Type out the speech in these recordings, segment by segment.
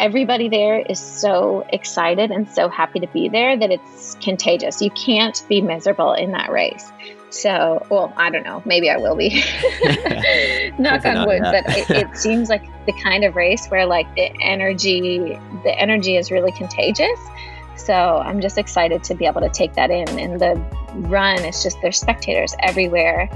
everybody there is so excited and so happy to be there that it's contagious. You can't be miserable in that race. So, well, I don't know. Maybe I will be. Knock on wood. but it, it, seems like the kind of race where like the energy, the energy is really contagious. So I'm just excited to be able to take that in. And the run is just there's spectators everywhere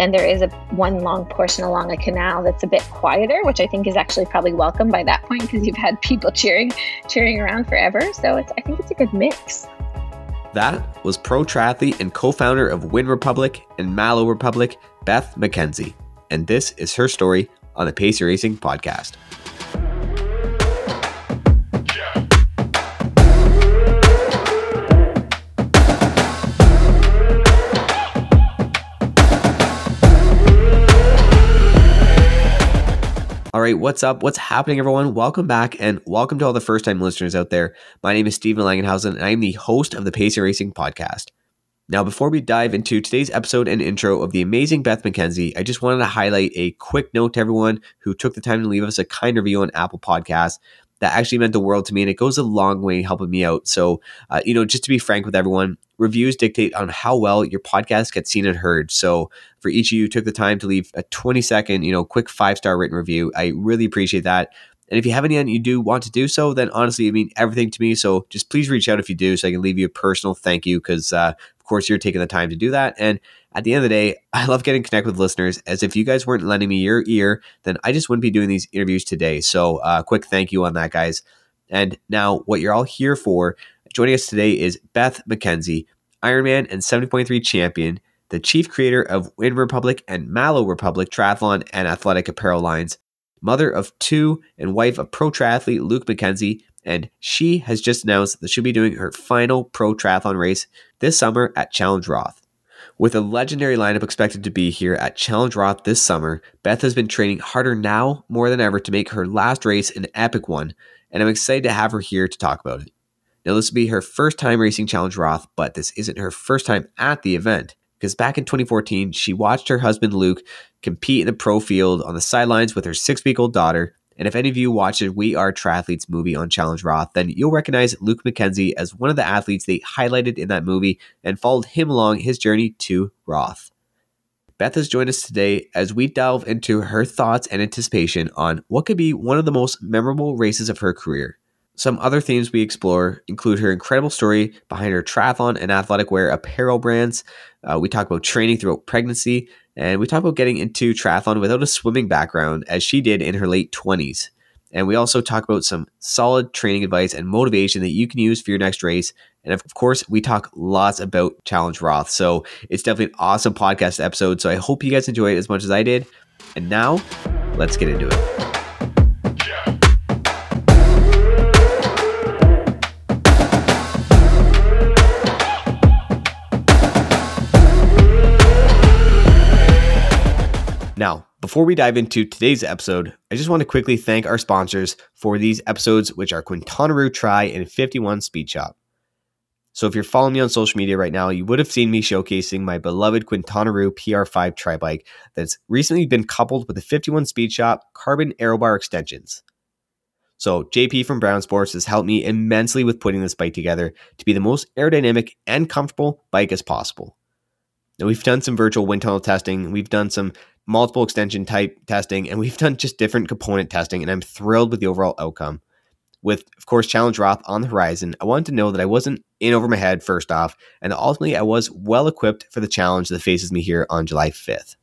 and there is a one long portion along a canal that's a bit quieter which i think is actually probably welcome by that point because you've had people cheering cheering around forever. So it's i think it's a good mix. That was pro triathlete and co-founder of Wyn republic and Malo republic beth mckenzie. And this is her story on the pace racing podcast All right, what's up? What's happening, everyone? Welcome back and welcome to all the first time listeners out there. My name is Stephen Langenhausen and I am the host of the Pacing Racing podcast. Now, before we dive into today's episode and intro of the amazing Beth McKenzie, I just wanted to highlight a quick note to everyone who took the time to leave us a kind review on Apple Podcasts that actually meant the world to me and it goes a long way helping me out. So, uh, you know, just to be frank with everyone, reviews dictate on how well your podcast gets seen and heard. So, for each of you took the time to leave a 20 second, you know, quick five star written review, I really appreciate that. And if you have any and you do want to do so, then honestly, I mean everything to me. So just please reach out if you do, so I can leave you a personal thank you because, uh, of course, you're taking the time to do that. And at the end of the day, I love getting connect with listeners. As if you guys weren't lending me your ear, then I just wouldn't be doing these interviews today. So, uh, quick thank you on that, guys. And now, what you're all here for, joining us today is Beth McKenzie, Ironman and 70.3 champion, the chief creator of Wyn Republic and Malo Republic triathlon and athletic apparel lines, mother of two and wife of pro triathlete Luke McKenzie, and she has just announced that she'll be doing her final pro triathlon race this summer at Challenge Roth. With a legendary lineup expected to be here at Challenge Roth this summer, Beth has been training harder now more than ever to make her last race an epic one, and I'm excited to have her here to talk about it. Now, this will be her first time racing Challenge Roth, but this isn't her first time at the event, because back in 2014, she watched her husband Luke compete in the pro field on the sidelines with her six week old daughter and if any of you watched We Are Triathletes movie on Challenge Roth, then you'll recognize Luke McKenzie as one of the athletes they highlighted in that movie and followed him along his journey to Roth. Beth has joined us today as we delve into her thoughts and anticipation on what could be one of the most memorable races of her career. Some other themes we explore include her incredible story behind her triathlon and athletic wear apparel brands. Uh, we talk about training throughout pregnancy, and we talk about getting into triathlon without a swimming background, as she did in her late 20s. And we also talk about some solid training advice and motivation that you can use for your next race. And of course, we talk lots about Challenge Roth. So it's definitely an awesome podcast episode. So I hope you guys enjoy it as much as I did. And now, let's get into it. Before we dive into today's episode, I just want to quickly thank our sponsors for these episodes, which are Quintana Roo Tri and 51 Speed Shop. So if you're following me on social media right now, you would have seen me showcasing my beloved Quintana Roo PR5 tri bike that's recently been coupled with the 51 Speed Shop carbon aero bar extensions. So JP from Brown Sports has helped me immensely with putting this bike together to be the most aerodynamic and comfortable bike as possible. We've done some virtual wind tunnel testing, we've done some multiple extension type testing, and we've done just different component testing, and I'm thrilled with the overall outcome. With, of course, Challenge Roth on the horizon, I wanted to know that I wasn't in over my head first off, and ultimately I was well equipped for the challenge that faces me here on July 5th.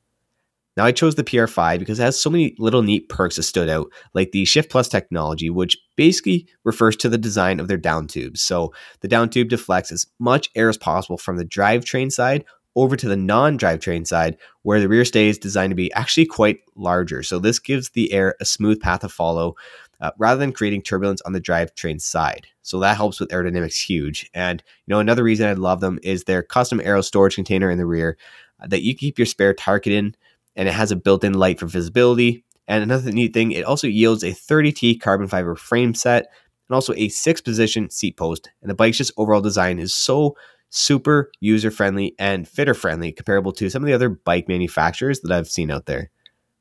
Now, I chose the PR5 because it has so many little neat perks that stood out, like the Shift Plus technology, which basically refers to the design of their down tubes. So, the down tube deflects as much air as possible from the drivetrain side over to the non-drivetrain side where the rear stay is designed to be actually quite larger. So this gives the air a smooth path to follow uh, rather than creating turbulence on the drivetrain side. So that helps with aerodynamics huge. And you know another reason I love them is their custom aero storage container in the rear uh, that you keep your spare target in and it has a built-in light for visibility. And another neat thing, it also yields a 30T carbon fiber frame set and also a six position seat post. And the bike's just overall design is so super user friendly and fitter friendly, comparable to some of the other bike manufacturers that I've seen out there.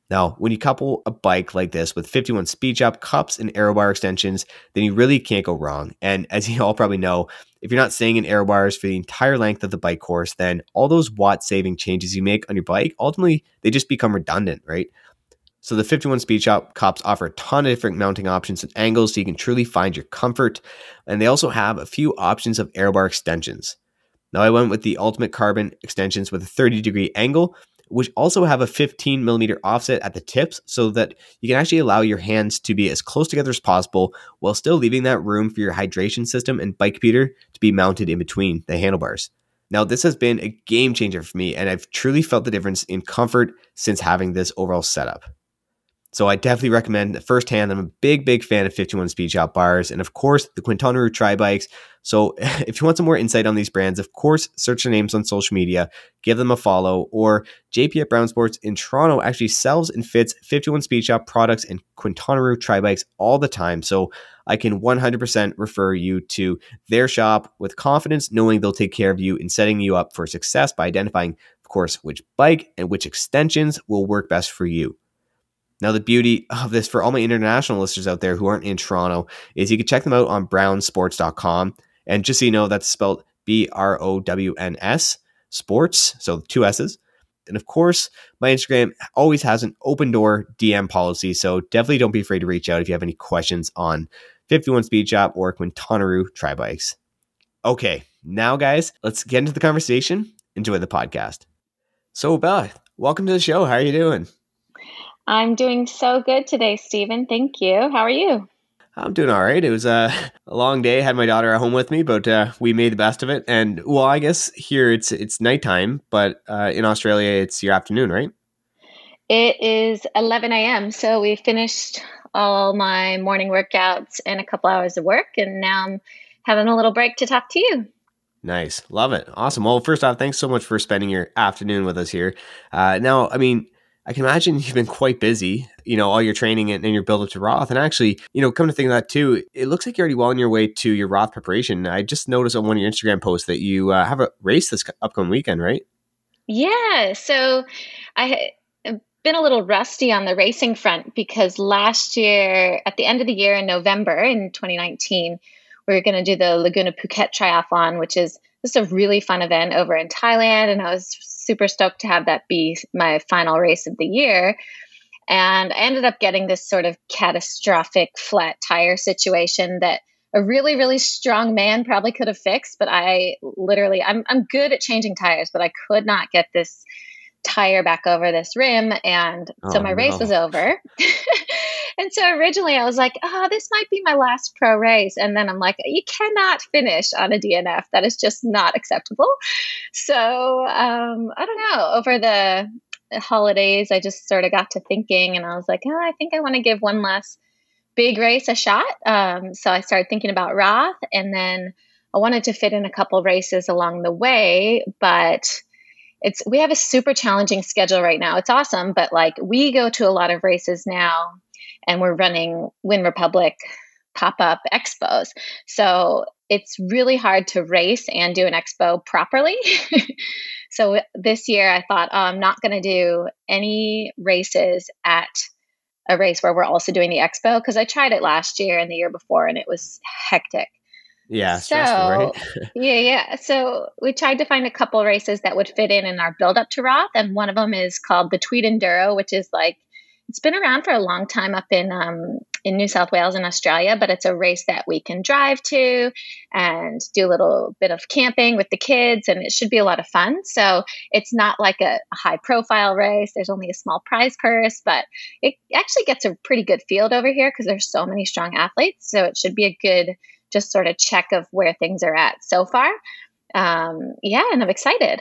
Now, when you couple a bike like this with 51 speed up, cups, and aero bar extensions, then you really can't go wrong. And as you all probably know, if you're not staying in aero bars for the entire length of the bike course, then all those watt saving changes you make on your bike, ultimately, they just become redundant, right? So the 51 Speed Shop cups offer a ton of different mounting options and angles so you can truly find your comfort. And they also have a few options of aero bar extensions. Now I went with the Ultimate Carbon extensions with a 30 degree angle which also have a 15 millimeter offset at the tips so that you can actually allow your hands to be as close together as possible while still leaving that room for your hydration system and bike computer to be mounted in between the handlebars. Now, this has been a game changer for me, and I've truly felt the difference in comfort since having this overall setup. So I definitely recommend firsthand. I'm a big, big fan of 51 Speed Shop bars and of course the Quintana Tri bikes. So if you want some more insight on these brands, of course, search their names on social media, give them a follow, or JP at Brown Sports in Toronto actually sells and fits 51 Speed Shop products and Quintana Tri bikes all the time. So I can 100% refer you to their shop with confidence, knowing they'll take care of you and setting you up for success by identifying, of course, which bike and which extensions will work best for you. Now, the beauty of this for all my international listeners out there who aren't in Toronto is you can check them out on brownsports.com. And just so you know, that's spelled B R O W N S sports. So two S's. And of course, my Instagram always has an open door DM policy. So definitely don't be afraid to reach out if you have any questions on 51 Speed Shop or Quintana Tri Bikes. Okay, now, guys, let's get into the conversation. Enjoy the podcast. So, Beth, welcome to the show. How are you doing? I'm doing so good today, Stephen. Thank you. How are you? I'm doing all right. It was a, a long day. I had my daughter at home with me, but uh, we made the best of it. And well, I guess here it's it's nighttime, but uh, in Australia it's your afternoon, right? It is 11 a.m. So we finished all my morning workouts and a couple hours of work, and now I'm having a little break to talk to you. Nice, love it, awesome. Well, first off, thanks so much for spending your afternoon with us here. Uh, now, I mean I can imagine you've been quite busy, you know, all your training and, and your build up to Roth. And actually, you know, come to think of that too, it looks like you're already well on your way to your Roth preparation. I just noticed on one of your Instagram posts that you uh, have a race this upcoming weekend, right? Yeah. So I been a little rusty on the racing front because last year, at the end of the year in November in 2019, we were going to do the Laguna Phuket Triathlon, which is just a really fun event over in Thailand. And I was super stoked to have that be my final race of the year. And I ended up getting this sort of catastrophic flat tire situation that a really, really strong man probably could have fixed. But I literally, I'm, I'm good at changing tires, but I could not get this tire back over this rim. And so oh, my race was over. and so originally I was like, oh, this might be my last pro race. And then I'm like, you cannot finish on a DNF. That is just not acceptable. So um, I don't know. Over the holidays, I just sort of got to thinking and I was like, oh, I think I want to give one last big race a shot. Um, so I started thinking about Roth and then I wanted to fit in a couple races along the way, but it's we have a super challenging schedule right now. It's awesome, but like we go to a lot of races now and we're running Wyn Republic pop-up expos. So it's really hard to race and do an expo properly. so this year I thought oh, I'm not going to do any races at a race where we're also doing the expo because I tried it last year and the year before and it was hectic. Yeah. So right? yeah, yeah. So we tried to find a couple races that would fit in in our build up to Roth, and one of them is called the Tweed Enduro, which is like it's been around for a long time up in um, in New South Wales in Australia, but it's a race that we can drive to and do a little bit of camping with the kids, and it should be a lot of fun. So it's not like a, a high profile race. There's only a small prize purse, but it actually gets a pretty good field over here because there's so many strong athletes. So it should be a good just sort of check of where things are at so far. Um, yeah, and I'm excited.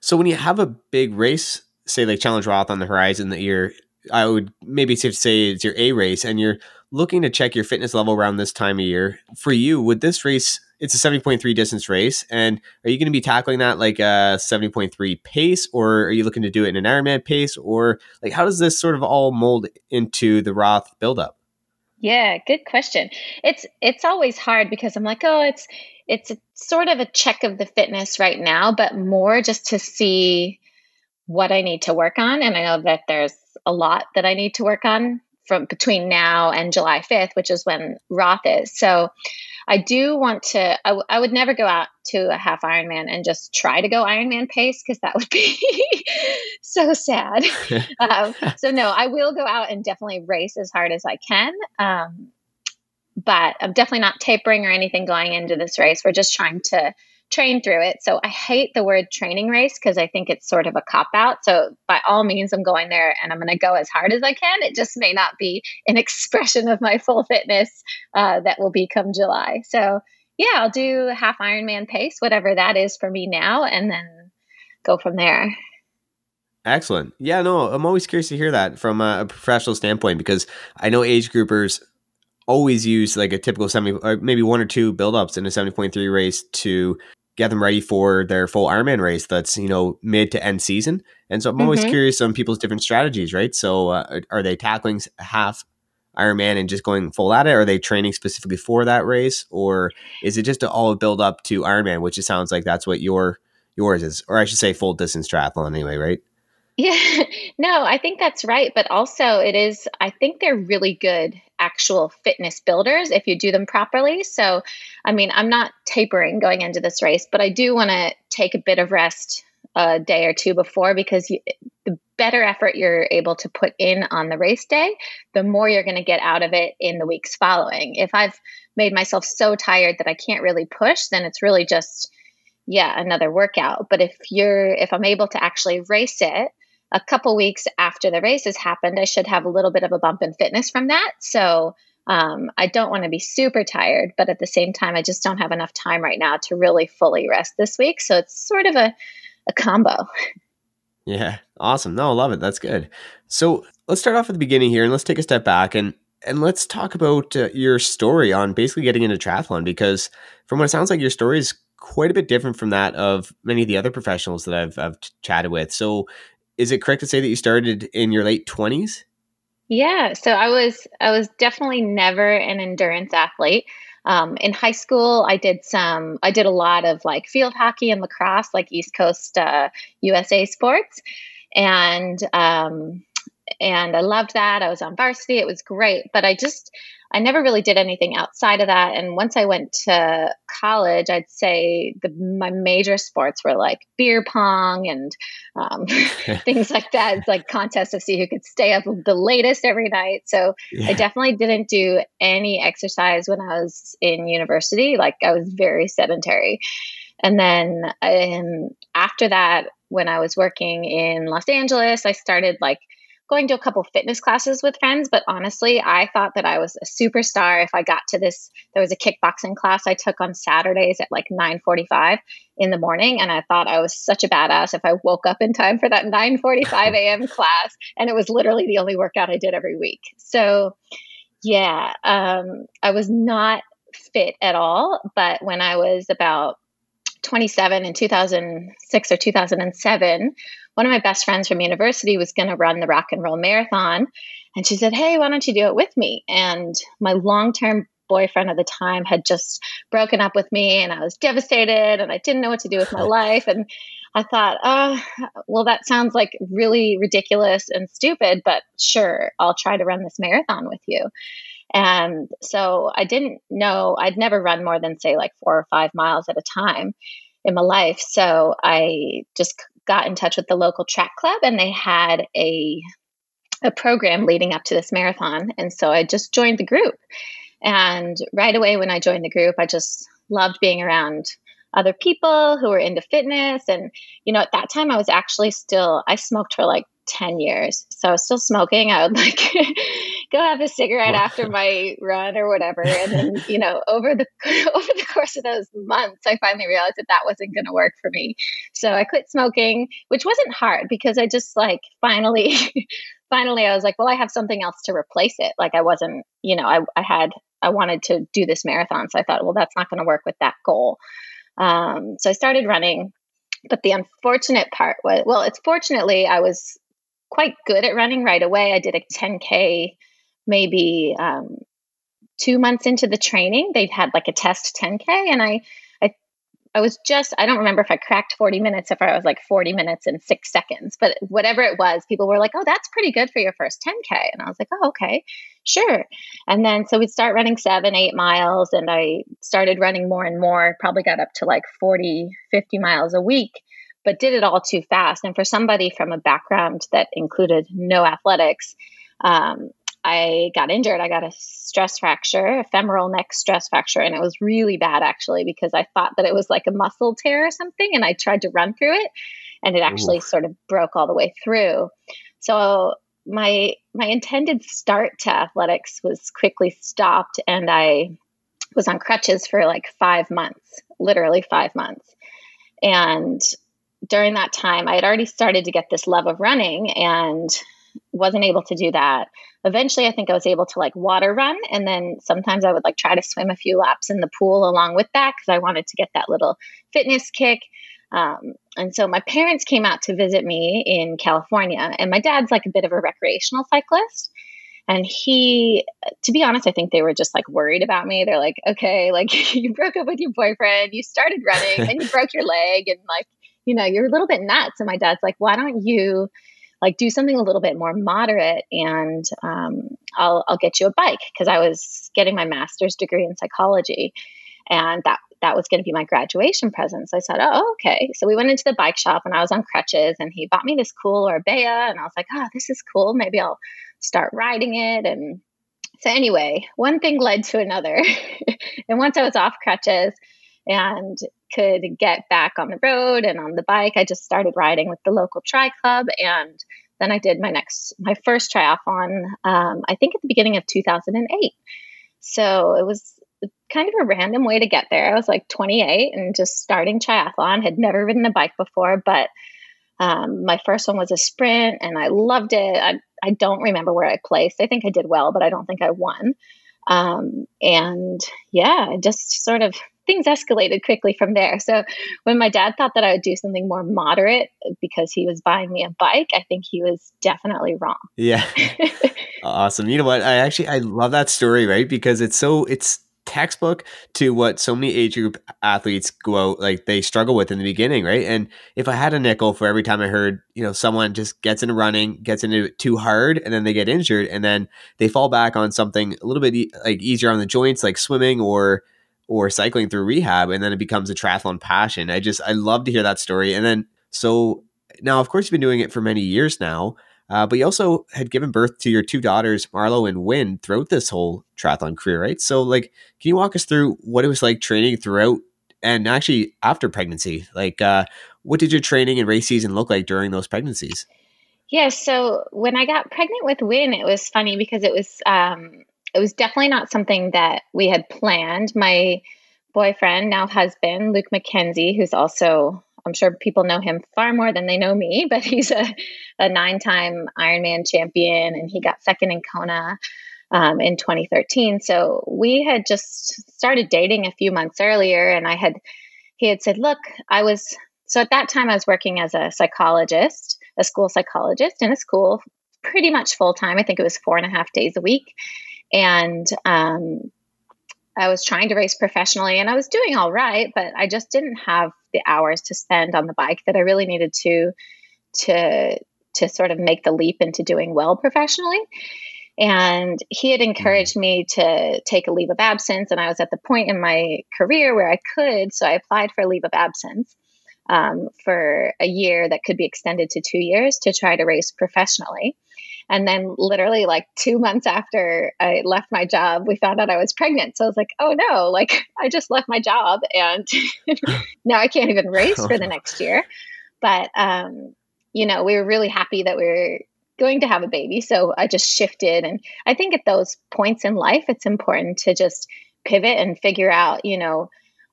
So when you have a big race, say like Challenge Roth on the horizon that you're, I would maybe say it's your A race, and you're looking to check your fitness level around this time of year. For you, would this race? It's a 70.3 distance race, and are you going to be tackling that like a 70.3 pace, or are you looking to do it in an Ironman pace, or like how does this sort of all mold into the Roth buildup? Yeah, good question. It's it's always hard because I'm like, oh, it's it's sort of a check of the fitness right now, but more just to see what I need to work on. And I know that there's a lot that I need to work on from between now and July 5th, which is when Roth is. So I do want to, I, w- I would never go out to a half Ironman and just try to go Ironman pace because that would be so sad. um, so, no, I will go out and definitely race as hard as I can. Um, but I'm definitely not tapering or anything going into this race. We're just trying to train through it. So I hate the word training race because I think it's sort of a cop out. So by all means, I'm going there and I'm going to go as hard as I can. It just may not be an expression of my full fitness uh, that will be come July. So yeah, I'll do half Ironman pace, whatever that is for me now, and then go from there. Excellent. Yeah, no, I'm always curious to hear that from a professional standpoint because I know age groupers always use like a typical 70 or maybe one or two build-ups in a 70.3 race to get them ready for their full Ironman race that's you know mid to end season. And so I'm always mm-hmm. curious on people's different strategies, right? So uh, are they tackling half Ironman and just going full at it? Or are they training specifically for that race, or is it just all build up to Ironman, which it sounds like that's what your yours is, or I should say full distance triathlon anyway, right? Yeah, no, I think that's right. But also, it is, I think they're really good actual fitness builders if you do them properly. So, I mean, I'm not tapering going into this race, but I do want to take a bit of rest a day or two before because you, the better effort you're able to put in on the race day, the more you're going to get out of it in the weeks following. If I've made myself so tired that I can't really push, then it's really just yeah, another workout. But if you're if I'm able to actually race it a couple weeks after the race has happened, I should have a little bit of a bump in fitness from that. So um, I don't want to be super tired, but at the same time, I just don't have enough time right now to really fully rest this week. So it's sort of a, a combo. Yeah, awesome. No, I love it. That's good. So let's start off at the beginning here and let's take a step back and and let's talk about uh, your story on basically getting into triathlon because from what it sounds like your story is quite a bit different from that of many of the other professionals that I've, I've chatted with. So is it correct to say that you started in your late 20s? Yeah, so I was I was definitely never an endurance athlete. Um, in high school, I did some I did a lot of like field hockey and lacrosse, like East Coast uh, USA sports, and um, and I loved that. I was on varsity; it was great. But I just I never really did anything outside of that. And once I went to college, I'd say the, my major sports were like beer pong and um, things like that. It's like contests to see who could stay up the latest every night. So yeah. I definitely didn't do any exercise when I was in university. Like I was very sedentary. And then um, after that, when I was working in Los Angeles, I started like going to a couple fitness classes with friends, but honestly, I thought that I was a superstar if I got to this. There was a kickboxing class I took on Saturdays at like 9:45 in the morning, and I thought I was such a badass if I woke up in time for that 9:45 a.m. class, and it was literally the only workout I did every week. So, yeah, um, I was not fit at all. But when I was about 27 in 2006 or 2007, one of my best friends from university was going to run the rock and roll marathon. And she said, Hey, why don't you do it with me? And my long term boyfriend at the time had just broken up with me and I was devastated and I didn't know what to do with my life. And I thought, oh, well, that sounds like really ridiculous and stupid, but sure, I'll try to run this marathon with you. And so I didn't know, I'd never run more than, say, like four or five miles at a time in my life. So I just got in touch with the local track club and they had a a program leading up to this marathon and so I just joined the group. And right away when I joined the group, I just loved being around other people who were into fitness and you know at that time I was actually still I smoked for like 10 years. So I was still smoking. I would like go have a cigarette after my run or whatever. And then, you know, over the over the course of those months, I finally realized that that wasn't going to work for me. So I quit smoking, which wasn't hard because I just like finally finally I was like, well, I have something else to replace it. Like I wasn't, you know, I I had I wanted to do this marathon. So I thought, well, that's not going to work with that goal. Um, so I started running but the unfortunate part was well it's fortunately i was quite good at running right away. I did a 10K maybe um, two months into the training. They'd had like a test 10K, and I, I I was just, I don't remember if I cracked 40 minutes, if I was like 40 minutes and six seconds, but whatever it was, people were like, oh, that's pretty good for your first 10K. And I was like, oh, okay, sure. And then so we'd start running seven, eight miles, and I started running more and more, probably got up to like 40, 50 miles a week, but did it all too fast. And for somebody from a background that included no athletics, um, I got injured. I got a stress fracture, a femoral neck stress fracture, and it was really bad actually because I thought that it was like a muscle tear or something, and I tried to run through it, and it actually Ooh. sort of broke all the way through. So my my intended start to athletics was quickly stopped, and I was on crutches for like five months, literally five months, and during that time, I had already started to get this love of running, and wasn't able to do that eventually I think I was able to like water run. And then sometimes I would like try to swim a few laps in the pool along with that because I wanted to get that little fitness kick. Um, and so my parents came out to visit me in California, and my dad's like a bit of a recreational cyclist. And he, to be honest, I think they were just like worried about me. They're like, okay, like you broke up with your boyfriend, you started running, and you broke your leg, and like, you know, you're a little bit nuts. And my dad's like, why don't you like do something a little bit more moderate and um, I'll, I'll get you a bike because I was getting my master's degree in psychology and that that was going to be my graduation present. So I said, oh, okay. So we went into the bike shop and I was on crutches and he bought me this cool Orbea and I was like, oh, this is cool. Maybe I'll start riding it. And so anyway, one thing led to another. and once I was off crutches and could get back on the road and on the bike, I just started riding with the local tri club. And then I did my next, my first triathlon, um, I think at the beginning of 2008. So it was kind of a random way to get there. I was like 28 and just starting triathlon, had never ridden a bike before, but um, my first one was a sprint and I loved it. I, I don't remember where I placed. I think I did well, but I don't think I won. Um, and yeah, just sort of things escalated quickly from there. So when my dad thought that I would do something more moderate because he was buying me a bike, I think he was definitely wrong. Yeah. awesome. You know what? I actually I love that story, right? Because it's so it's textbook to what so many age group athletes go out like they struggle with in the beginning, right? And if I had a nickel for every time I heard, you know, someone just gets into running, gets into it too hard, and then they get injured, and then they fall back on something a little bit e- like easier on the joints, like swimming or or cycling through rehab and then it becomes a triathlon passion. I just I love to hear that story. And then so now of course you've been doing it for many years now. Uh, but you also had given birth to your two daughters, Marlo and Wyn, throughout this whole triathlon career, right? So, like, can you walk us through what it was like training throughout and actually after pregnancy? Like, uh, what did your training and race season look like during those pregnancies? Yeah, so when I got pregnant with Wyn, it was funny because it was um, it was definitely not something that we had planned. My boyfriend, now husband, Luke McKenzie, who's also, I'm sure people know him far more than they know me, but he's a, a nine time Ironman champion and he got second in Kona um, in 2013. So we had just started dating a few months earlier and I had, he had said, Look, I was, so at that time I was working as a psychologist, a school psychologist in a school pretty much full time. I think it was four and a half days a week and um, I was trying to race professionally and I was doing all right, but I just didn't have the hours to spend on the bike that I really needed to to to sort of make the leap into doing well professionally. And he had encouraged me to take a leave of absence, and I was at the point in my career where I could, so I applied for a leave of absence um, for a year that could be extended to two years to try to race professionally. And then, literally, like two months after I left my job, we found out I was pregnant. So I was like, oh no, like I just left my job and now I can't even race for the next year. But, um, you know, we were really happy that we were going to have a baby. So I just shifted. And I think at those points in life, it's important to just pivot and figure out, you know,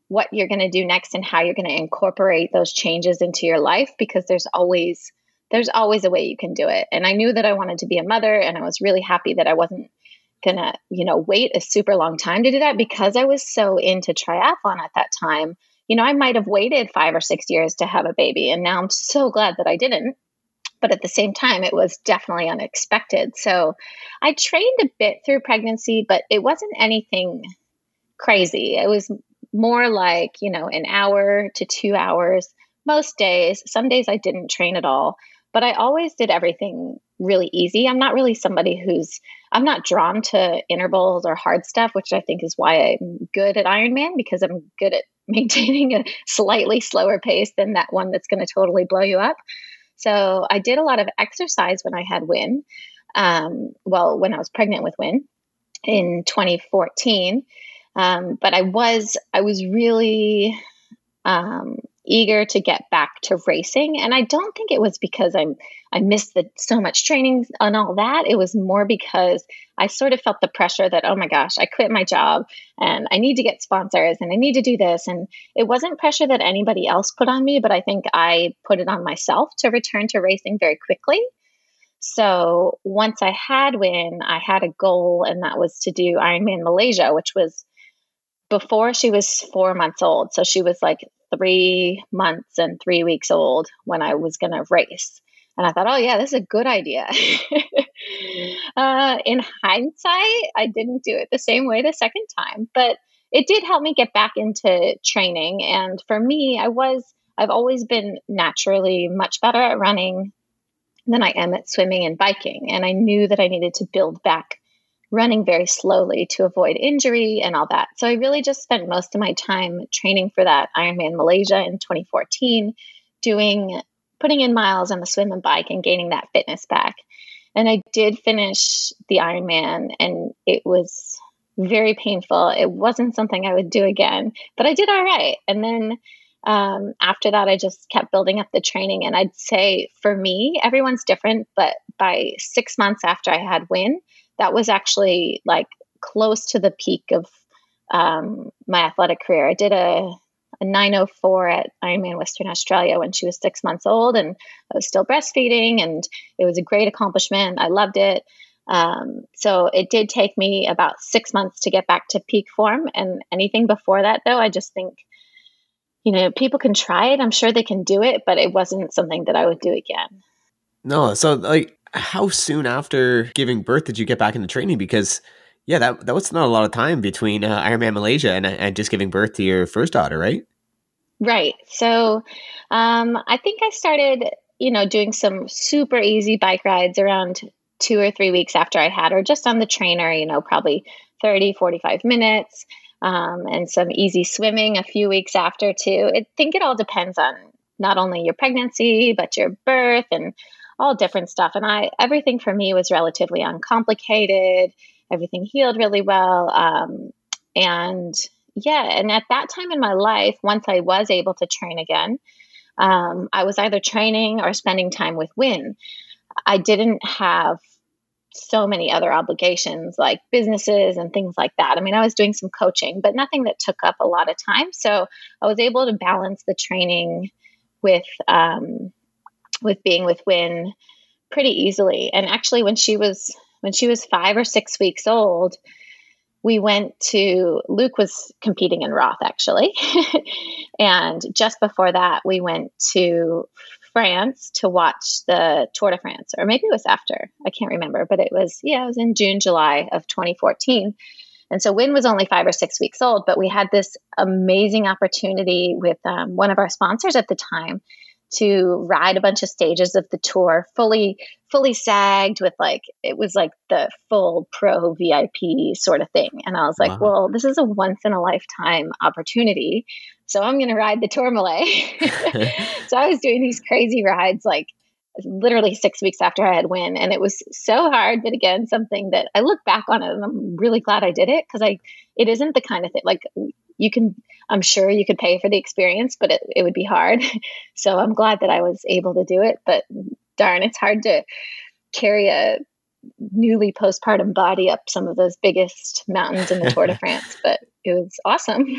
what you're going to do next and how you're going to incorporate those changes into your life because there's always there's always a way you can do it. And I knew that I wanted to be a mother and I was really happy that I wasn't gonna, you know, wait a super long time to do that because I was so into triathlon at that time. You know, I might have waited five or six years to have a baby, and now I'm so glad that I didn't. But at the same time, it was definitely unexpected. So I trained a bit through pregnancy, but it wasn't anything crazy. It was more like, you know, an hour to two hours most days. Some days I didn't train at all, but I always did everything really easy. I'm not really somebody who's, I'm not drawn to intervals or hard stuff, which I think is why I'm good at Ironman because I'm good at maintaining a slightly slower pace than that one that's going to totally blow you up. So I did a lot of exercise when I had Wyn. Um, well, when I was pregnant with Wyn in 2014. Um, but I was I was really um, eager to get back to racing, and I don't think it was because I'm I missed the so much training and all that. It was more because I sort of felt the pressure that oh my gosh, I quit my job and I need to get sponsors and I need to do this, and it wasn't pressure that anybody else put on me, but I think I put it on myself to return to racing very quickly. So once I had Wyn, I had a goal, and that was to do Ironman Malaysia, which was before she was four months old. So she was like three months and three weeks old when I was going to race. And I thought, oh, yeah, this is a good idea. uh, in hindsight, I didn't do it the same way the second time, but it did help me get back into training. And for me, I was, I've always been naturally much better at running than I am at swimming and biking. And I knew that I needed to build back running very slowly to avoid injury and all that. So I really just spent most of my time training for that Ironman Malaysia in 2014, doing putting in miles on the swim and bike and gaining that fitness back. And I did finish the Ironman and it was very painful. It wasn't something I would do again, but I did all right. And then um, after that, I just kept building up the training. And I'd say for me, everyone's different, but by six months after I had Wyn, that was actually like close to the peak of um, my athletic career. I did a, a 904 at Ironman Western Australia when she was six months old, and I was still breastfeeding, and it was a great accomplishment. I loved it. Um, so it did take me about six months to get back to peak form, and anything before that, though, I just think you know, people can try it. I'm sure they can do it, but it wasn't something that I would do again. No, so like how soon after giving birth did you get back into training? Because yeah, that that was not a lot of time between uh, Ironman Malaysia and and just giving birth to your first daughter, right? Right. So, um, I think I started, you know, doing some super easy bike rides around two or three weeks after I had her, just on the trainer, you know, probably 30, 45 minutes um, and some easy swimming a few weeks after too. I think it all depends on not only your pregnancy but your birth and all different stuff. And I everything for me was relatively uncomplicated. Everything healed really well, um, and yeah. And at that time in my life, once I was able to train again, um, I was either training or spending time with Wyn. I didn't have so many other obligations like businesses and things like that. I mean, I was doing some coaching, but nothing that took up a lot of time. So I was able to balance the training with um, with being with Wyn pretty easily. And actually, when she was when she was five or six weeks old, we went to Luke was competing in Roth actually, and just before that, we went to France to watch the Tour de France, or maybe it was after. I can't remember, but it was, yeah, it was in June, July of 2014. And so Wyn was only five or six weeks old, but we had this amazing opportunity with um, one of our sponsors at the time to ride a bunch of stages of the tour fully fully sagged with like it was like the full pro vip sort of thing and i was like wow. well this is a once in a lifetime opportunity so i'm going to ride the tourmalet so i was doing these crazy rides like literally six weeks after i had Wyn and it was so hard but again something that i look back on it and i'm really glad i did it because i it isn't the kind of thing like you can i'm sure you could pay for the experience but it, it would be hard. So i'm glad that i was able to do it but darn it's hard to carry a newly postpartum body up some of those biggest mountains in the tour de france but it was awesome.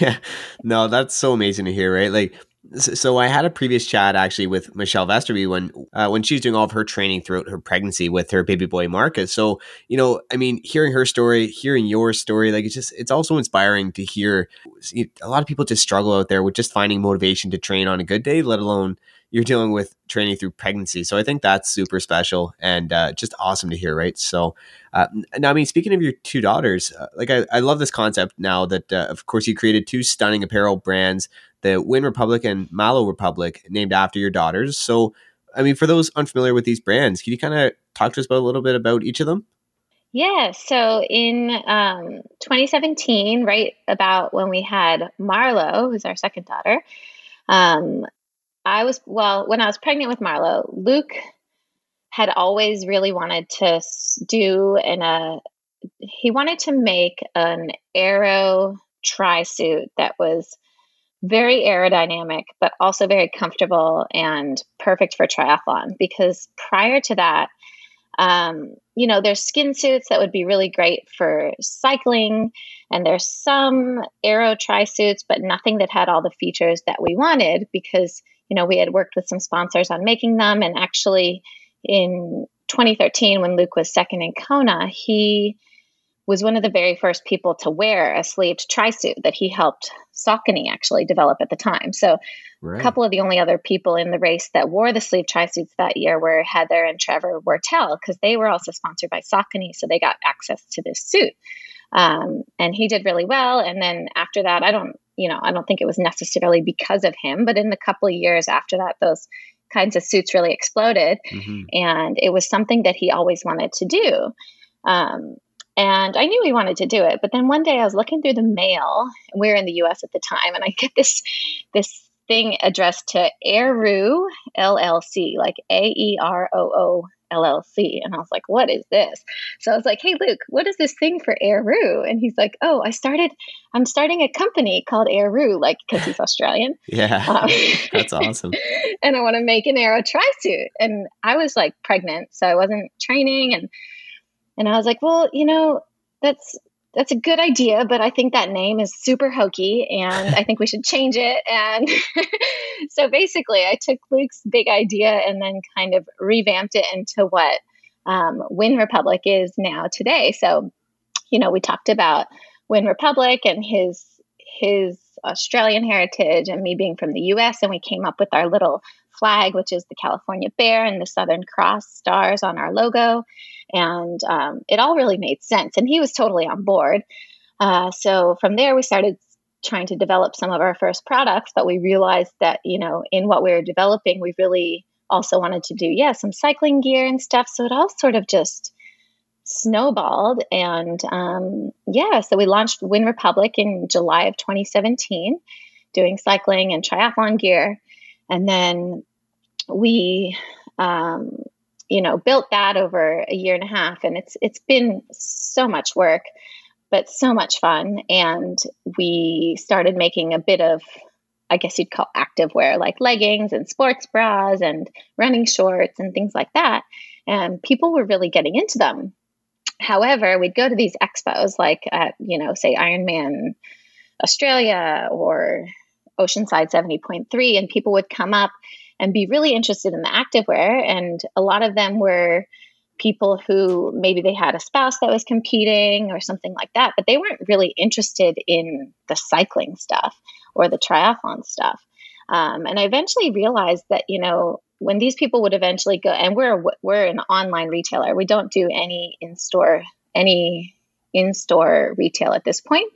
Yeah. No that's so amazing to hear right? Like so I had a previous chat actually with Michelle Vesterby when uh, when she's doing all of her training throughout her pregnancy with her baby boy Marcus. So you know, I mean, hearing her story, hearing your story, like it's just it's also inspiring to hear. A lot of people just struggle out there with just finding motivation to train on a good day, let alone you're dealing with training through pregnancy. So I think that's super special and uh, just awesome to hear, right? So uh, now, I mean, speaking of your two daughters, uh, like I, I love this concept now that, uh, of course, you created two stunning apparel brands, the Wyn Republic and Malo Republic, named after your daughters. So, I mean, for those unfamiliar with these brands, can you kind of talk to us about a little bit about each of them? Yeah. So in um, 2017, right about when we had Marlo, who's our second daughter, um, I was, well, when I was pregnant with Marlo, Luke had always really wanted to do in a, he wanted to make an aero tri suit that was very aerodynamic, but also very comfortable and perfect for triathlon. Because prior to that, um, you know, there's skin suits that would be really great for cycling, and there's some aero tri suits, but nothing that had all the features that we wanted because you know, we had worked with some sponsors on making them. And actually, in 2013, when Luke was second in Kona, he was one of the very first people to wear a sleeved tri suit that he helped Saucony actually develop at the time. So, right. a couple of the only other people in the race that wore the sleeve tri suits that year were Heather and Trevor Wurtele because they were also sponsored by Saucony, so they got access to this suit. Um, and he did really well. And then after that, I don't you know, I don't think it was necessarily because of him, but in the couple of years after that, those kinds of suits really exploded. Mm-hmm. And it was something that he always wanted to do. Um, and I knew he wanted to do it. But then one day I was looking through the mail, and we were in the US at the time, and I get this this thing addressed to Aeroo LLC, like A E R O O LLC. And I was like, what is this? So I was like, hey, Luke, what is this thing for Aeroo? And he's like, oh, I started, I'm starting a company called Aeroo, like, because he's Australian. yeah. Um, that's awesome. and I want to make an aero tri suit. And I was like pregnant, so I wasn't training. And, and I was like, well, you know, that's that's a good idea, but I think that name is super hokey and I think we should change it. And so basically, I took Luke's big idea and then kind of revamped it into what um, Wyn Republic is now today. So, you know, we talked about Wyn Republic and his his Australian heritage and me being from the US and we came up with our little flag which is the California bear and the Southern Cross stars on our logo and um, it all really made sense. And he was totally on board. Uh, so from there, we started trying to develop some of our first products, but we realized that, you know, in what we were developing, we really also wanted to do, yeah, some cycling gear and stuff. So it all sort of just snowballed. And um, yeah, so we launched Wyn Republic in July of 2017, doing cycling and triathlon gear. And then we um, you know, built that over a year and a half, and it's it's been so much work, but so much fun. And we started making a bit of, I guess you'd call active wear, like leggings and sports bras and running shorts and things like that. And people were really getting into them. However, we'd go to these expos, like at you know, say Ironman Australia or Oceanside 70.3, and people would come up and be really interested in the activewear. And a lot of them were people who maybe they had a spouse that was competing or something like that, but they weren't really interested in the cycling stuff or the triathlon stuff. Um, and I eventually realized that, you know, when these people would eventually go, and we're we're an online retailer, we don't do any in store any in store retail at this point.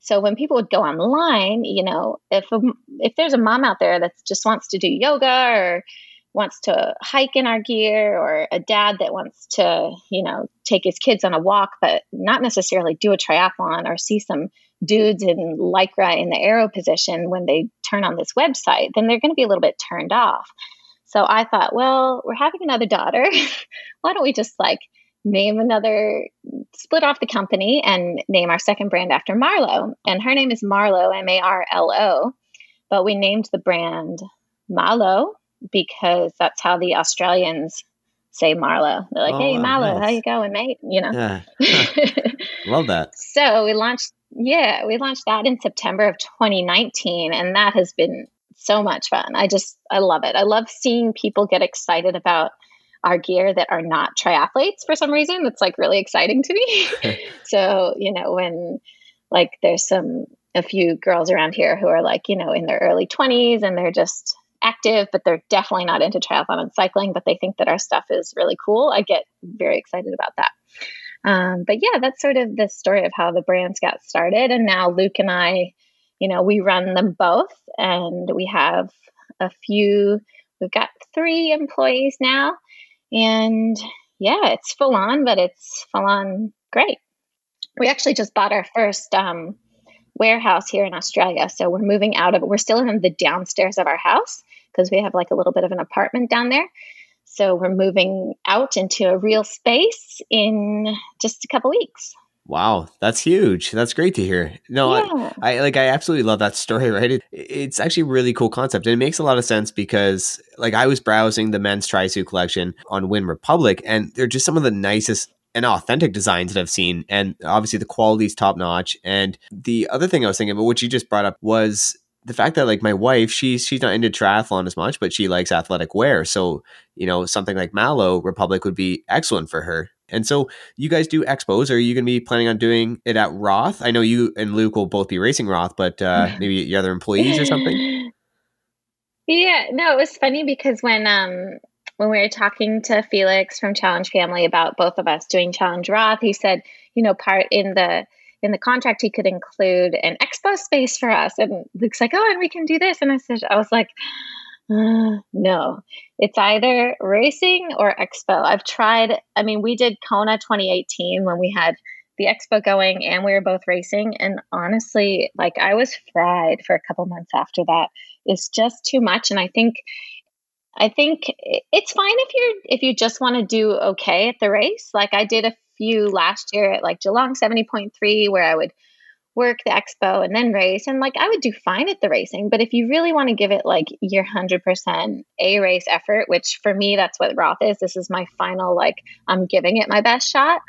So when people would go online, you know, if a, if there's a mom out there that just wants to do yoga or wants to hike in our gear or a dad that wants to, you know, take his kids on a walk but not necessarily do a triathlon or see some dudes in lycra in the aero position when they turn on this website, then they're going to be a little bit turned off. So I thought, well, we're having another daughter. Why don't we just like name another, split off the company and name our second brand after Marlo. And her name is Marlo, M A R L O. But we named the brand Malo because that's how the Australians say Marlo. They're like, oh, "Hey, Marlo, nice. how you going, mate?" You know. Yeah. Love that. so we launched. Yeah, we launched that in September of 2019, and that has been so much fun. I just I love it. I love seeing people get excited about our gear that are not triathletes for some reason. That's like really exciting to me. so, you know, when like there's some, a few girls around here who are like, you know, in their early 20s and they're just active, but they're definitely not into triathlon and cycling, but they think that our stuff is really cool. I get very excited about that. Um, but yeah, that's sort of the story of how the brands got started. And now Luke and I, you know, we run them both and we have a few, we've got three employees now. And yeah, it's full on, but it's full on great. We actually just bought our first um, warehouse here in Australia. So we're moving out of it. We're still in the downstairs of our house because we have like a little bit of an apartment down there. So we're moving out into a real space in just a couple weeks. Wow, that's huge. That's great to hear. No, yeah. I, I, like I absolutely love that story, right? It, it's actually a really cool concept. And it makes a lot of sense because like I was browsing the men's tri-suit collection on Wyn Republic and they're just some of the nicest and authentic designs that I've seen. And obviously the quality is top notch. And the other thing I was thinking about, which you just brought up, was the fact that like my wife, she's she's not into triathlon as much, but she likes athletic wear. So, you know, something like Malo Republic would be excellent for her. And so you guys do expos. Are you going to be planning on doing it at Roth? I know you and Luke will both be racing Roth, but uh, maybe your other employees or something. Yeah, no, it was funny because when um when we were talking to Felix from Challenge Family about both of us doing Challenge Roth, he said, you know, part in the in the contract he could include an expo space for us. And Luke's like, oh, and we can do this. And I said, I was like, no, it's either racing or expo. I've tried, I mean, we did Kona 2018 when we had the expo going and we were both racing. And honestly, like I was fried for a couple months after that. It's just too much. And I think I think it's fine if you're if you just want to do okay at the race. Like I did a few last year at like Geelong 70.3 where I would work the expo and then race and like I would do fine at the racing, but if you really want to give it like your 100% A race effort, which for me that's what Roth is. This is my final like I'm giving it my best shot.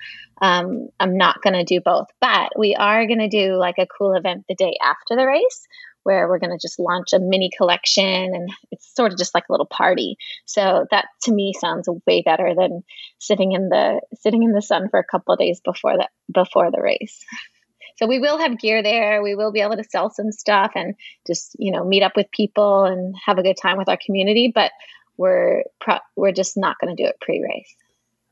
Um, I'm not going to do both, but we are going to do like a cool event the day after the race where we're going to just launch a mini collection and it's sort of just like a little party. So that to me sounds way better than sitting in the sitting in the sun for a couple days before the before the race. So we will have gear there. We will be able to sell some stuff and just, you know, meet up with people and have a good time with our community, but we're pro- we're just not going to do it pre-race.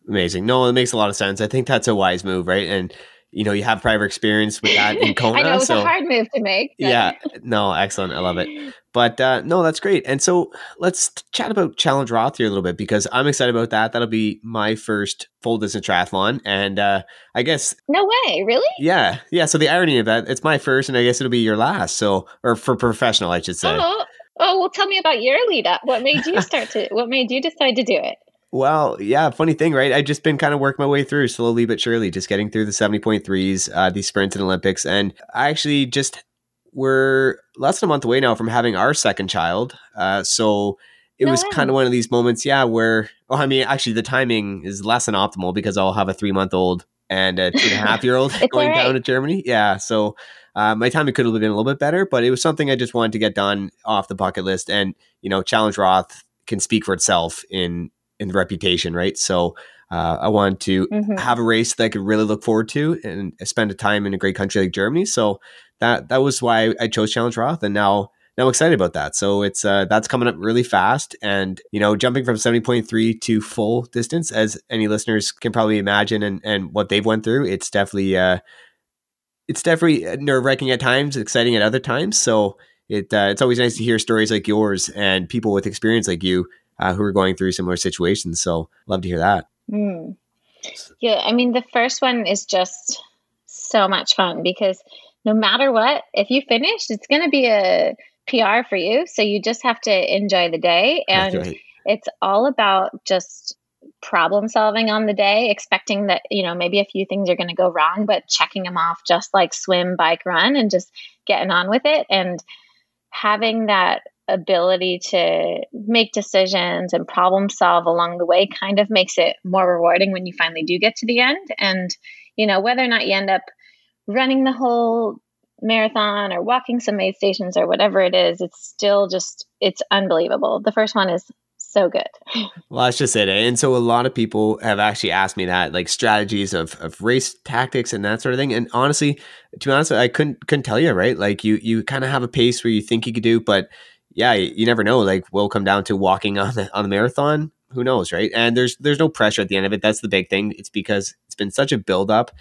Amazing. No, it makes a lot of sense. I think that's a wise move, right? And you know you have prior experience with that in Kona. I know it's so, a hard move to make. Yeah, no, excellent. I love it. But uh, no, that's great. And so let's chat about Challenge Roth here a little bit because I'm excited about that. That'll be my first full distance triathlon, and uh, I guess no way, really? Yeah, yeah. So the irony of that, it's my first, and I guess it'll be your last. So, or for professional, I should say. Oh, oh well, tell me about your lead up. What made you start to? what made you decide to do it? Well, yeah, funny thing, right? I've just been kind of working my way through slowly but surely, just getting through the 70.3s, uh, these sprints and Olympics. And I actually just, we're less than a month away now from having our second child. Uh, so it was kind of one of these moments, yeah, where, well, I mean, actually, the timing is less than optimal because I'll have a three month old and a two and a half year old going right. down to Germany. Yeah. So uh, my timing could have been a little bit better, but it was something I just wanted to get done off the bucket list. And, you know, Challenge Roth can speak for itself in in reputation, right? So uh, I wanted to mm-hmm. have a race that I could really look forward to and spend a time in a great country like Germany. So that that was why I chose Challenge Roth, and now now I'm excited about that. So it's uh, that's coming up really fast, and you know, jumping from 70.3 to full distance, as any listeners can probably imagine, and and what they've went through, it's definitely uh, it's definitely nerve wracking at times, exciting at other times. So it uh, it's always nice to hear stories like yours and people with experience like you uh, who are going through similar situations. So love to hear that. Mm. Yeah, I mean, the first one is just so much fun because no matter what, if you finish, it's going to be a PR for you. So you just have to enjoy the day. And right. it's all about just problem solving on the day, expecting that, you know, maybe a few things are going to go wrong, but checking them off just like swim, bike, run, and just getting on with it. And having that ability to make decisions and problem solve along the way kind of makes it more rewarding when you finally do get to the end. And, you know, whether or not you end up running the whole marathon or walking some aid stations or whatever it is, it's still just, it's unbelievable. The first one is so good. Well, that's just it. And so a lot of people have actually asked me that, like strategies of, of race tactics and that sort of thing. And honestly, to be honest, I couldn't couldn't tell you, right? Like you you kind of have a pace where you think you could do, but yeah, you never know. Like, we'll come down to walking on the on the marathon. Who knows, right? And there's there's no pressure at the end of it. That's the big thing. It's because it's been such a build up,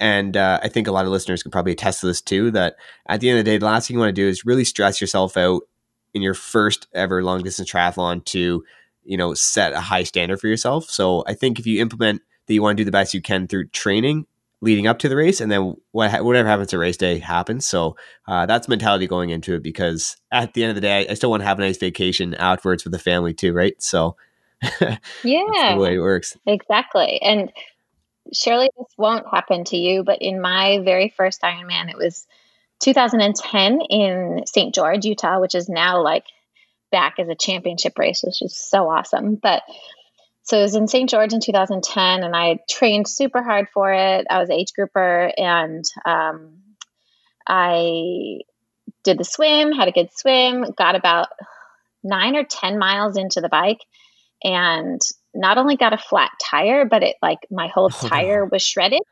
and uh, I think a lot of listeners can probably attest to this too. That at the end of the day, the last thing you want to do is really stress yourself out in your first ever long distance triathlon to you know set a high standard for yourself. So I think if you implement that you want to do the best you can through training leading up to the race, and then what, whatever happens to race day happens. So uh, that's mentality going into it because at the end of the day, I, still want to have a nice vacation afterwards with the family too, right? So yeah, the way it works exactly. And surely this won't happen to you, but in my very first Ironman, it was 2010 in St. George, Utah, which is now like back as a championship race, which is so awesome. But so it was in St. George in 2010, and I trained super hard for it. I was age grouper, and um, I did the swim, had a good swim, got about nine or 10 miles into the bike, and not only got a flat tire, but it like my whole oh, tire was shredded.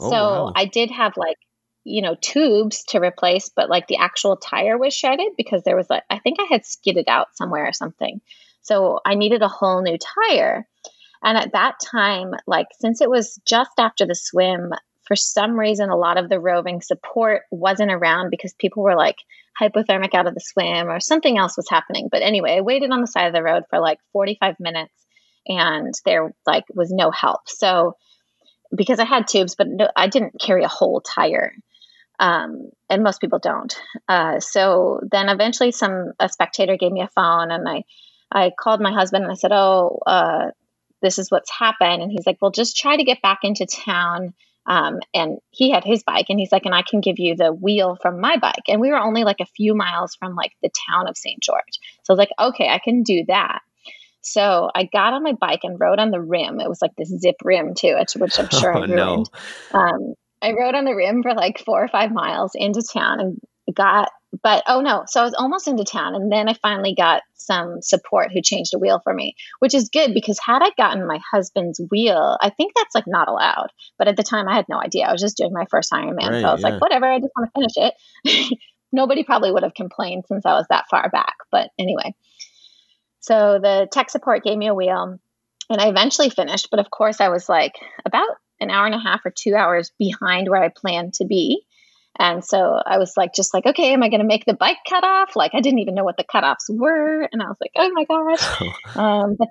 Oh, so wow. I did have like you know tubes to replace but like the actual tire was shredded because there was like i think i had skidded out somewhere or something so i needed a whole new tire. And at that time like since it was just after the swim for some reason a lot of the roving support wasn't around because people were like hypothermic out of the swim or something else was happening. But anyway i waited on the side of the road for like 45 minutes and there like was no help. So because i had tubes but no, i didn't carry a whole tire um, and most people don't. Uh, so then eventually, some a spectator gave me a phone, and I I called my husband and I said, "Oh, uh, this is what's happened." And he's like, "Well, just try to get back into town." Um, and he had his bike, and he's like, "And I can give you the wheel from my bike." And we were only like a few miles from like the town of St. George, so I was like, "Okay, I can do that." So I got on my bike and rode on the rim. It was like this zip rim too, which I'm sure oh, I ruined. No. Um, I rode on the rim for like four or five miles into town and got, but oh no, so I was almost into town. And then I finally got some support who changed a wheel for me, which is good because had I gotten my husband's wheel, I think that's like not allowed. But at the time, I had no idea. I was just doing my first Ironman. Right, so I was yeah. like, whatever, I just want to finish it. Nobody probably would have complained since I was that far back. But anyway, so the tech support gave me a wheel and I eventually finished. But of course, I was like about an hour and a half or two hours behind where I planned to be. And so I was like, just like, okay, am I going to make the bike cut off? Like, I didn't even know what the cutoffs were. And I was like, oh my gosh. um, but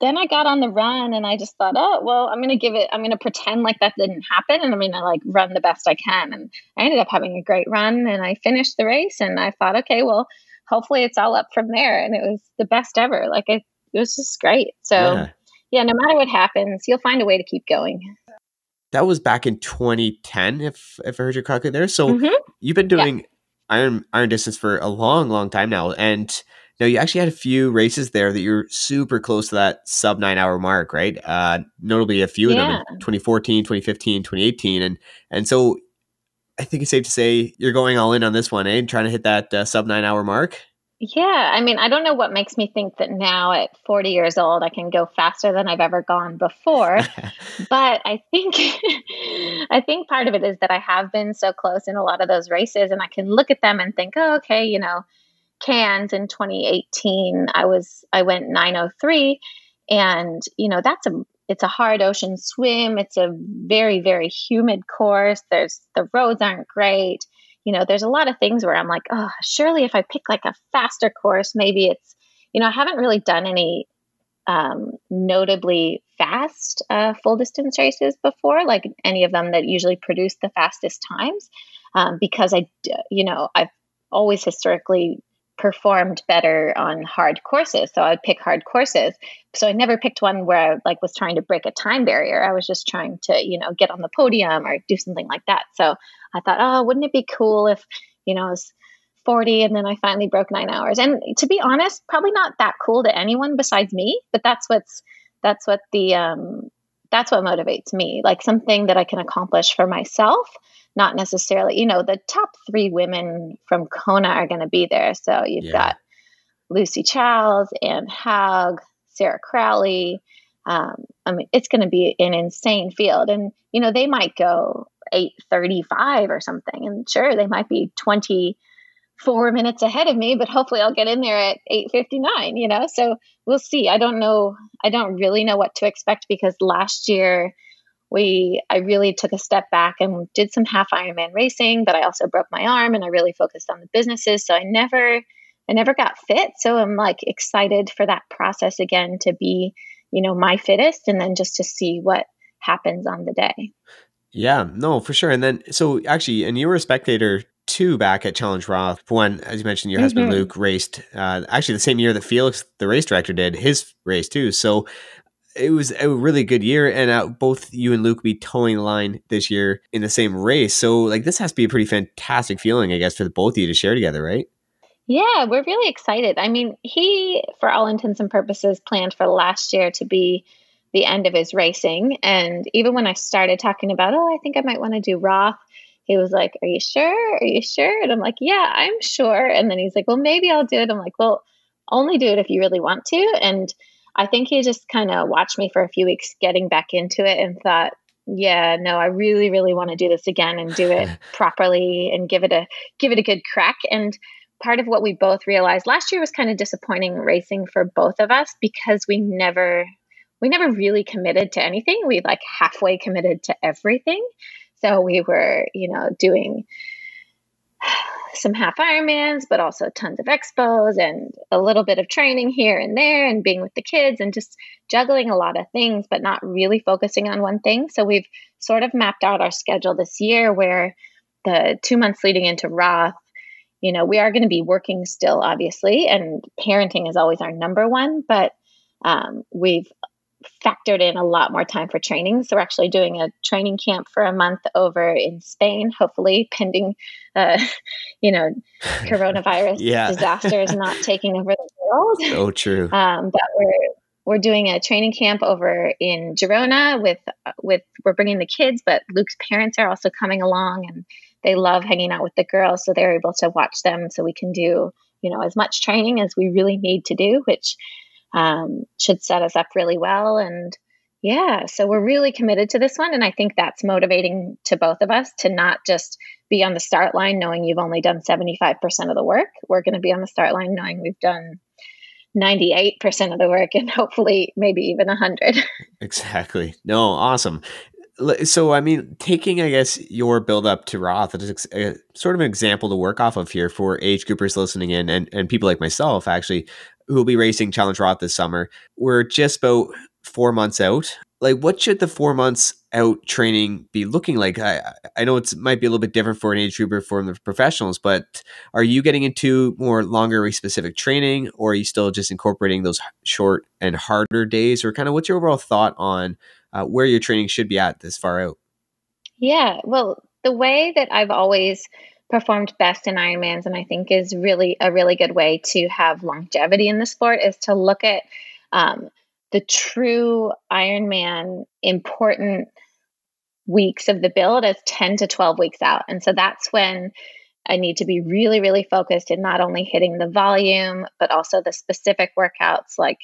then I got on the run and I just thought, oh, well, I'm going to give it, I'm going to pretend like that didn't happen. And I'm going to like run the best I can. And I ended up having a great run and I finished the race. And I thought, okay, well, hopefully it's all up from there. And it was the best ever. Like, it, it was just great. So, yeah. yeah, no matter what happens, you'll find a way to keep going that was back in 2010, if if I heard you correctly there. So mm-hmm. you've been doing yeah. iron iron distance for a long, long time now, and now you actually had a few races there that you're super close to that sub nine hour mark, right? Uh, notably, a few yeah. of them in 2014, 2015, 2018, and and so I think it's safe to say you're going all in on this one, eh? Trying to hit that uh, sub nine hour mark. Yeah, I mean, I don't know what makes me think that now at 40 years old I can go faster than I've ever gone before. but I think I think part of it is that I have been so close in a lot of those races and I can look at them and think, "Oh, okay, you know, Cairns in 2018, I was I went 903 and, you know, that's a it's a hard ocean swim. It's a very very humid course. There's the roads aren't great you know, there's a lot of things where I'm like, oh, surely if I pick like a faster course, maybe it's, you know, I haven't really done any um, notably fast uh, full distance races before, like any of them that usually produce the fastest times, um, because I, you know, I've always historically performed better on hard courses. So i'd pick hard courses. So i never picked one where i like was trying to break a time barrier. I was just trying to you know get on the podium or do something like that. So i thought oh wouldn't it be cool if you know i was 40 and then i finally broke nine hours? And to be honest probably not that cool to anyone besides me but that's what's that's what the um that's what motivates me like something that i can accomplish for myself not necessarily, you know, the top three women from Kona are going to be there. So you've yeah. got Lucy Charles, Anne Haug, Sarah Crowley. Um, I mean, it's going to be an insane field. And, you know, they might go 835 or something. And sure, they might be 20 four minutes ahead of me, but hopefully I'll get in there at 8:59. You know, so we'll see. I don't know. I don't really know what to expect because last year we I really took a step back and did some half Ironman racing, but I also broke my arm and I really focused on the businesses. So I never I never got fit. So I'm like excited for that process again to be, you know, my fittest and then just to see what happens on the day. Yeah, no, for sure. And then, so actually, and you were a spectator too back at Challenge Roth when, as you mentioned, your mm-hmm. husband Luke raced uh, actually the same year that Felix, the race director, did his race too. So it was a really good year, and uh, both you and Luke be toeing the line this year in the same race. So, like, this has to be a pretty fantastic feeling, I guess, for the both of you to share together, right? Yeah, we're really excited. I mean, he, for all intents and purposes, planned for last year to be the end of his racing. And even when I started talking about, oh, I think I might want to do Roth, he was like, Are you sure? Are you sure? And I'm like, Yeah, I'm sure. And then he's like, Well, maybe I'll do it. I'm like, Well, only do it if you really want to. And I think he just kind of watched me for a few weeks getting back into it and thought, yeah, no, I really, really want to do this again and do it properly and give it a give it a good crack. And part of what we both realized last year was kind of disappointing racing for both of us because we never we never really committed to anything. We like halfway committed to everything. So we were, you know, doing some half Ironmans, but also tons of expos and a little bit of training here and there and being with the kids and just juggling a lot of things, but not really focusing on one thing. So we've sort of mapped out our schedule this year where the two months leading into Roth, you know, we are going to be working still, obviously, and parenting is always our number one, but um, we've factored in a lot more time for training. So we're actually doing a training camp for a month over in Spain, hopefully pending, uh, you know, coronavirus yeah. disasters not taking over the world. So true. Um, but we're we're doing a training camp over in Girona with with we're bringing the kids, but Luke's parents are also coming along, and they love hanging out with the girls, so they're able to watch them, so we can do you know as much training as we really need to do, which um, should set us up really well. And yeah, so we're really committed to this one. And I think that's motivating to both of us to not just be on the start line knowing you've only done 75% of the work. We're going to be on the start line knowing we've done 98% of the work and hopefully maybe even 100. Exactly. No, awesome. So, I mean, taking, I guess, your build up to Roth is a, sort of an example to work off of here for age groupers listening in and, and people like myself, actually, who will be racing Challenge Roth this summer. We're just about four months out. Like, what should the four months out training be looking like? I I know it might be a little bit different for an age grouper for the professionals, but are you getting into more longer specific training, or are you still just incorporating those short and harder days, or kind of what's your overall thought on uh, where your training should be at this far out? Yeah, well, the way that I've always performed best in Ironmans, and I think is really a really good way to have longevity in the sport, is to look at um, the true Ironman important weeks of the build as 10 to 12 weeks out. And so that's when I need to be really, really focused in not only hitting the volume, but also the specific workouts like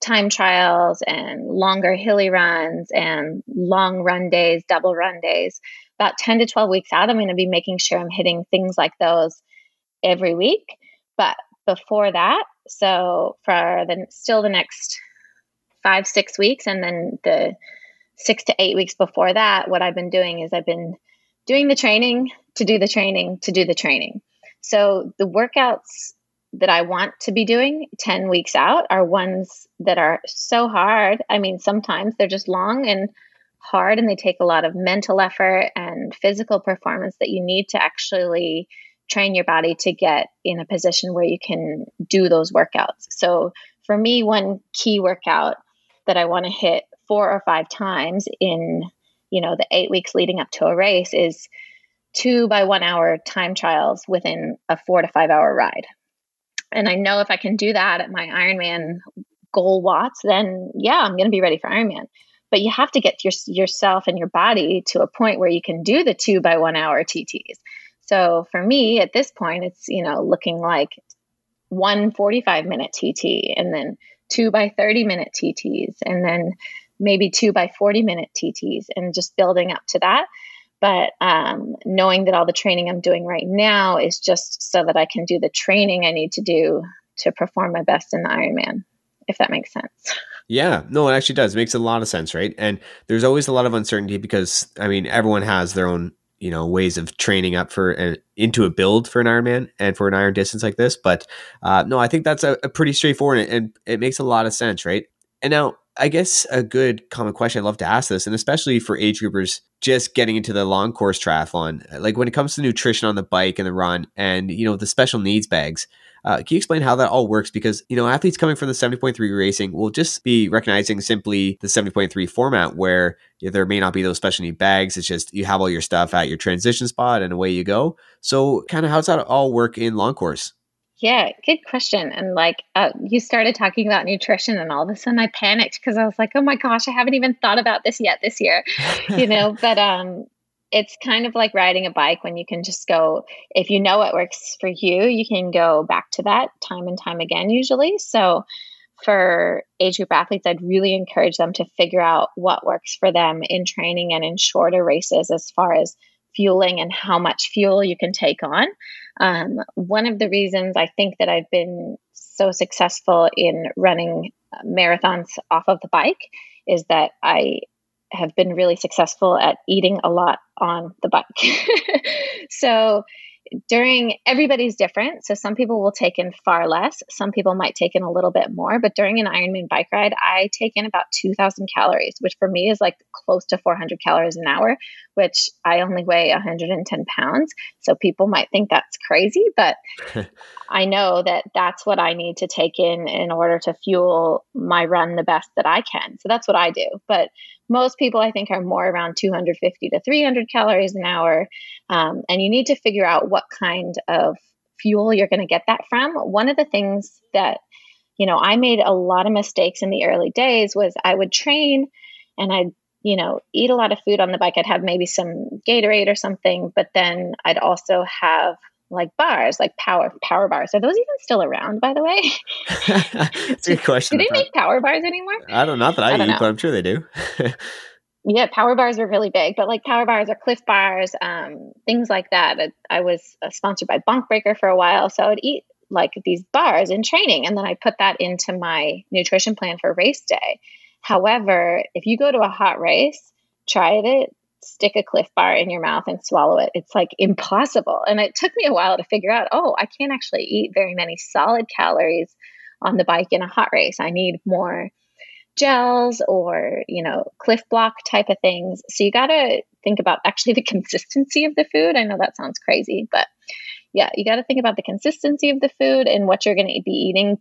time trials and longer hilly runs and long run days, double run days about 10 to 12 weeks out, I'm going to be making sure I'm hitting things like those every week. But before that, so for the still the next five, six weeks, and then the six to eight weeks before that, what I've been doing is I've been doing the training to do the training to do the training. So the workouts that I want to be doing 10 weeks out are ones that are so hard. I mean, sometimes they're just long and hard and they take a lot of mental effort and physical performance that you need to actually train your body to get in a position where you can do those workouts. So for me, one key workout that I want to hit four or five times in, you know, the eight weeks leading up to a race is two by one hour time trials within a four to five hour ride. And I know if I can do that at my Ironman goal watts, then yeah, I'm going to be ready for Ironman but you have to get your, yourself and your body to a point where you can do the two by one hour TTs. So for me at this point, it's, you know, looking like one 45 minute TT and then two by 30 minute TTs and then maybe two by 40 minute TTs and just building up to that. But um, knowing that all the training I'm doing right now is just so that I can do the training I need to do to perform my best in the Ironman, if that makes sense. Yeah, no, it actually does. It makes a lot of sense, right? And there's always a lot of uncertainty because I mean, everyone has their own, you know, ways of training up for an, into a build for an Ironman and for an iron distance like this. But uh, no, I think that's a, a pretty straightforward and, and it makes a lot of sense, right? And now, I guess a good common question I'd love to ask this, and especially for age groupers just getting into the long course triathlon, like when it comes to nutrition on the bike and the run, and you know the special needs bags. Uh, can you explain how that all works? Because you know athletes coming from the 70.3 racing will just be recognizing simply the 70.3 format, where you know, there may not be those special need bags. It's just you have all your stuff at your transition spot, and away you go. So, kind of how does that all work in long course? Yeah, good question. And like uh, you started talking about nutrition, and all of a sudden I panicked because I was like, "Oh my gosh, I haven't even thought about this yet this year," you know. but um, it's kind of like riding a bike when you can just go. If you know what works for you, you can go back to that time and time again. Usually, so for age group athletes, I'd really encourage them to figure out what works for them in training and in shorter races as far as fueling and how much fuel you can take on. Um, one of the reasons I think that I've been so successful in running marathons off of the bike is that I have been really successful at eating a lot on the bike. so during everybody's different. So some people will take in far less. Some people might take in a little bit more. But during an Ironman bike ride, I take in about 2,000 calories, which for me is like close to 400 calories an hour, which I only weigh 110 pounds. So people might think that's crazy, but I know that that's what I need to take in in order to fuel my run the best that I can. So that's what I do. But most people, I think, are more around 250 to 300 calories an hour. Um, and you need to figure out what kind of fuel you're going to get that from. One of the things that, you know, I made a lot of mistakes in the early days was I would train and I'd, you know, eat a lot of food on the bike. I'd have maybe some Gatorade or something, but then I'd also have like bars, like power power bars. Are those even still around, by the way? That's a good question. do they make power bars anymore? I don't know. Not that I, I eat, know. but I'm sure they do. yeah, power bars are really big, but like power bars or Clif bars, um, things like that. I was uh, sponsored by Bonk Breaker for a while, so I would eat like these bars in training, and then I put that into my nutrition plan for race day. However, if you go to a hot race, try it stick a Clif bar in your mouth and swallow it. It's like impossible. And it took me a while to figure out, oh, I can't actually eat very many solid calories on the bike in a hot race. I need more gels or, you know, Clif Block type of things. So you got to think about actually the consistency of the food. I know that sounds crazy, but yeah, you got to think about the consistency of the food and what you're going to be eating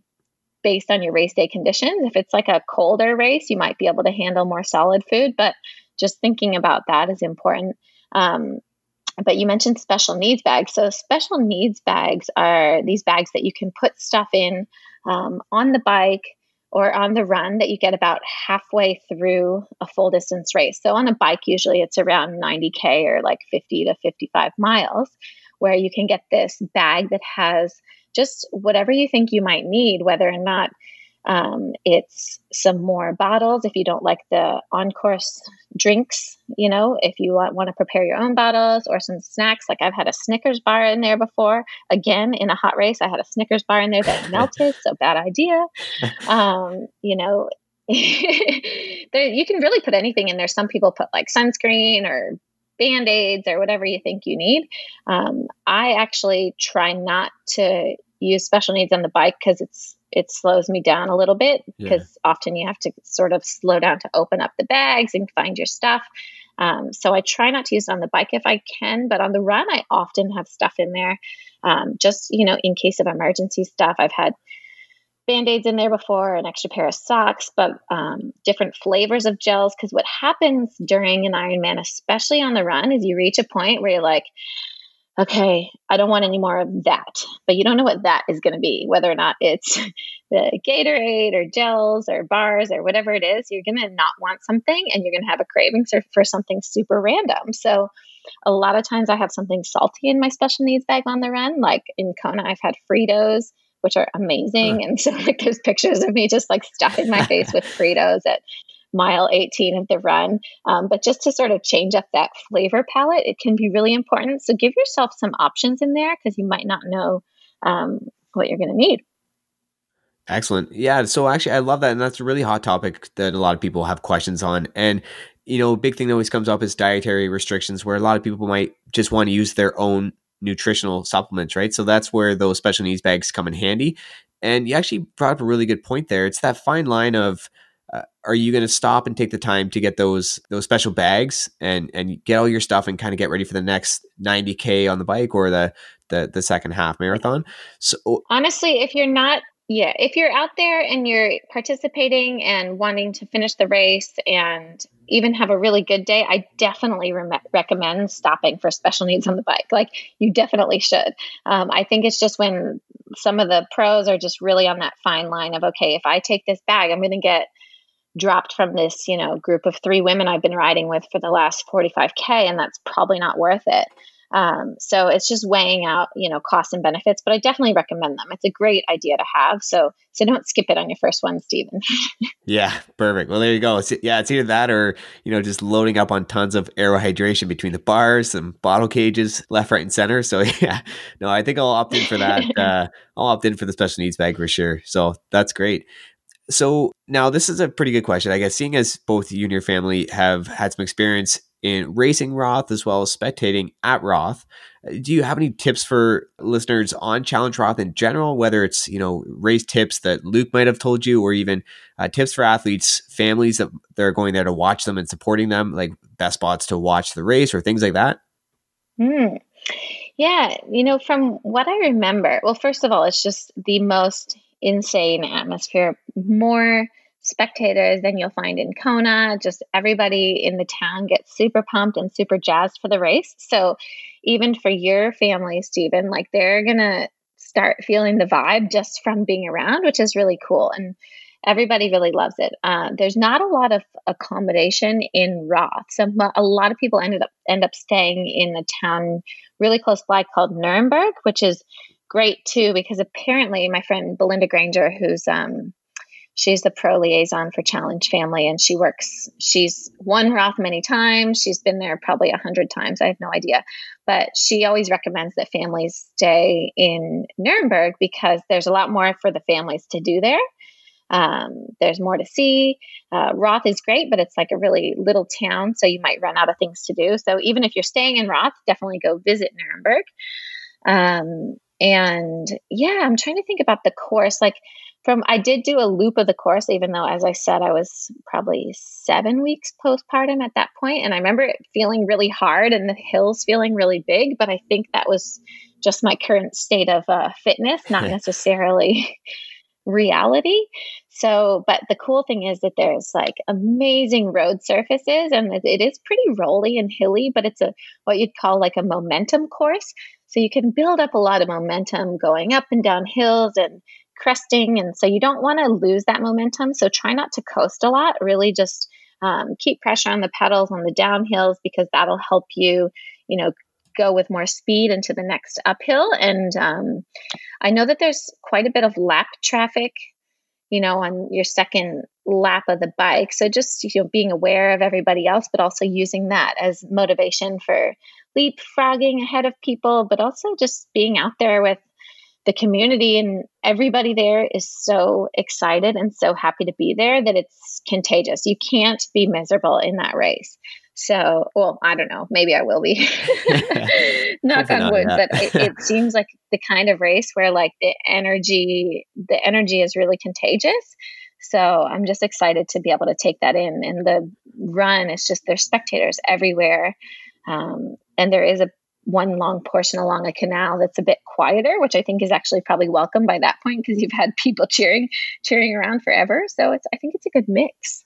based on your race day conditions. If it's like a colder race, you might be able to handle more solid food, but just thinking about that is important. Um, but you mentioned special needs bags. So, special needs bags are these bags that you can put stuff in um, on the bike or on the run that you get about halfway through a full distance race. So, on a bike, usually it's around 90K or like 50 to 55 miles, where you can get this bag that has just whatever you think you might need, whether or not um, it's some more bottles if you don't like the on course drinks, you know, if you want, want to prepare your own bottles or some snacks. Like I've had a Snickers bar in there before. Again, in a hot race, I had a Snickers bar in there that melted, so bad idea. Um, you know, there, you can really put anything in there. Some people put like sunscreen or band aids or whatever you think you need. Um, I actually try not to use special needs on the bike because it's it slows me down a little bit because yeah. often you have to sort of slow down to open up the bags and find your stuff. Um, so I try not to use it on the bike if I can, but on the run, I often have stuff in there, um, just you know, in case of emergency stuff. I've had band aids in there before, an extra pair of socks, but um, different flavors of gels. Because what happens during an Ironman, especially on the run, is you reach a point where you're like, okay, I don't want any more of that. But you don't know what that is going to be, whether or not it's the Gatorade or gels or bars or whatever it is. You're going to not want something and you're going to have a craving for, for something super random. So, a lot of times I have something salty in my special needs bag on the run. Like in Kona, I've had Fritos, which are amazing. And so, like, there's pictures of me just like stuffing my face with Fritos at mile 18 of the run. Um, but just to sort of change up that flavor palette, it can be really important. So give yourself some options in there because you might not know um, what you're going to need. Excellent. Yeah. So actually, I love that. And that's a really hot topic that a lot of people have questions on. And, you know, big thing that always comes up is dietary restrictions, where a lot of people might just want to use their own nutritional supplements, right? So that's where those special needs bags come in handy. And you actually brought up a really good point there. It's that fine line of, are you going to stop and take the time to get those those special bags and and get all your stuff and kind of get ready for the next 90k on the bike or the the the second half marathon so honestly if you're not yeah, if you're out there and you're participating and wanting to finish the race and even have a really good day, I definitely re- recommend stopping for special needs on the bike. Like you definitely should. Um, I think it's just when some of the pros are just really on that fine line of okay, if I take this bag, I'm going to get dropped from this you know group of three women I've been riding with for the last 45k, and that's probably not worth it. Um, so it's just weighing out, you know, costs and benefits, but I definitely recommend them. It's a great idea to have. So, so don't skip it on your first one, Stephen. yeah, perfect. Well, there you go. It's, yeah, it's either that or, you know, just loading up on tons of aero hydration between the bars and bottle cages left, right, and center. So yeah, no, I think I'll opt in for that. uh, I'll opt in for the special needs bag for sure. So that's great. So now this is a pretty good question, I guess, seeing as both you and your family have had some experience in racing Roth as well as spectating at Roth. Uh, do you have any tips for listeners on Challenge Roth in general, whether it's, you know, race tips that Luke might have told you or even uh, tips for athletes, families that they're going there to watch them and supporting them, like best spots to watch the race or things like that? Hmm. Yeah, you know, from what I remember, well, first of all, it's just the most insane atmosphere, more spectators than you'll find in Kona. Just everybody in the town gets super pumped and super jazzed for the race. So even for your family, Stephen, like they're gonna start feeling the vibe just from being around, which is really cool. And everybody really loves it. Uh, there's not a lot of accommodation in Roth, so a lot of people ended up end up staying in a town really close by called Nuremberg, which is great too because apparently my friend Belinda Granger, who's um, she's the pro liaison for Challenge Family, and she works. She's won Roth many times. She's been there probably a hundred times. I have no idea, but she always recommends that families stay in Nuremberg because there's a lot more for the families to do there. Um, there's more to see. Uh, Roth is great, but it's like a really little town, so you might run out of things to do. So even if you're staying in Roth, definitely go visit Nuremberg. Um, and yeah, I'm trying to think about the course. Like from I did do a loop of the course, even though, as I said, I was probably seven weeks postpartum at that point, and I remember it feeling really hard and the hills feeling really big. But I think that was just my current state of uh, fitness, not necessarily reality. So, but the cool thing is that there's like amazing road surfaces, and it is pretty rolly and hilly, but it's a what you'd call like a momentum course. So you can build up a lot of momentum going up and down hills and cresting. And so you don't want to lose that momentum. So try not to coast a lot. Really just um, keep pressure on the pedals on the downhills because that'll help you, you know, go with more speed into the next uphill. And um, I know that there's quite a bit of lap traffic, you know, on your second lap of the bike. So just you know, being aware of everybody else, but also using that as motivation for leapfrogging ahead of people, but also just being out there with the community and everybody there is so excited and so happy to be there that it's contagious. You can't be miserable in that race. So, well, I don't know. Maybe I will be. Knock on wood, but it, it seems like the kind of race where like the energy, the energy is really contagious. So I'm just excited to be able to take that in. And the run is just there's spectators everywhere, um, and there is a one long portion along a canal that's a bit quieter, which I think is actually probably welcome by that point because you've had people cheering cheering around forever. So it's I think it's a good mix.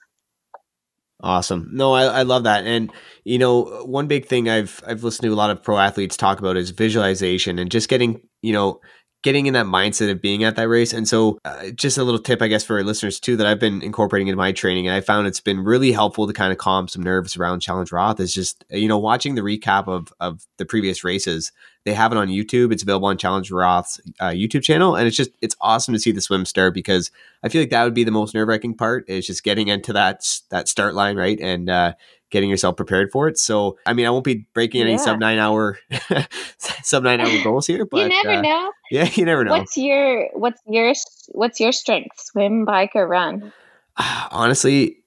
Awesome. No, I, I love that. And you know, one big thing I've I've listened to a lot of pro athletes talk about is visualization and just getting, you know, getting in that mindset of being at that race. And so, uh, just a little tip, I guess, for our listeners too, that I've been incorporating into my training, and I found it's been really helpful to kind of calm some nerves around Challenge Roth. Is just you know watching the recap of of the previous races. They have it on YouTube. It's available on Challenge Roth's uh, YouTube channel, and it's just it's awesome to see the swim start because I feel like that would be the most nerve wracking part is just getting into that that start line right and uh, getting yourself prepared for it. So, I mean, I won't be breaking any yeah. sub nine hour, sub nine hour goals here, but you never uh, know. Yeah, you never know. What's your what's your what's your strength? Swim, bike, or run? Honestly,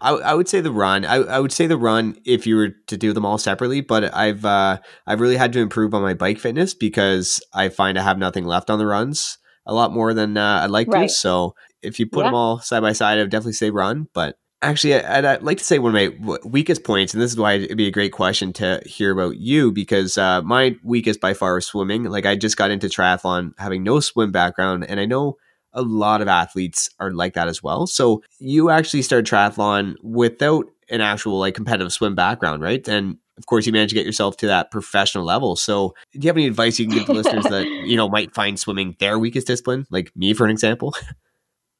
I, I would say the run. I, I would say the run if you were to do them all separately. But I've uh, I've really had to improve on my bike fitness because I find I have nothing left on the runs a lot more than uh, I'd like right. to. So if you put yeah. them all side by side, I would definitely say run. But actually, I'd, I'd, like to say one of my weakest points, and this is why it'd be a great question to hear about you because uh, my weakest by far is swimming. Like I just got into triathlon having no swim background, and I know a lot of athletes are like that as well. So you actually started triathlon without an actual like competitive swim background, right? And of course, you managed to get yourself to that professional level. So, do you have any advice you can give to listeners that you know might find swimming their weakest discipline, like me, for an example?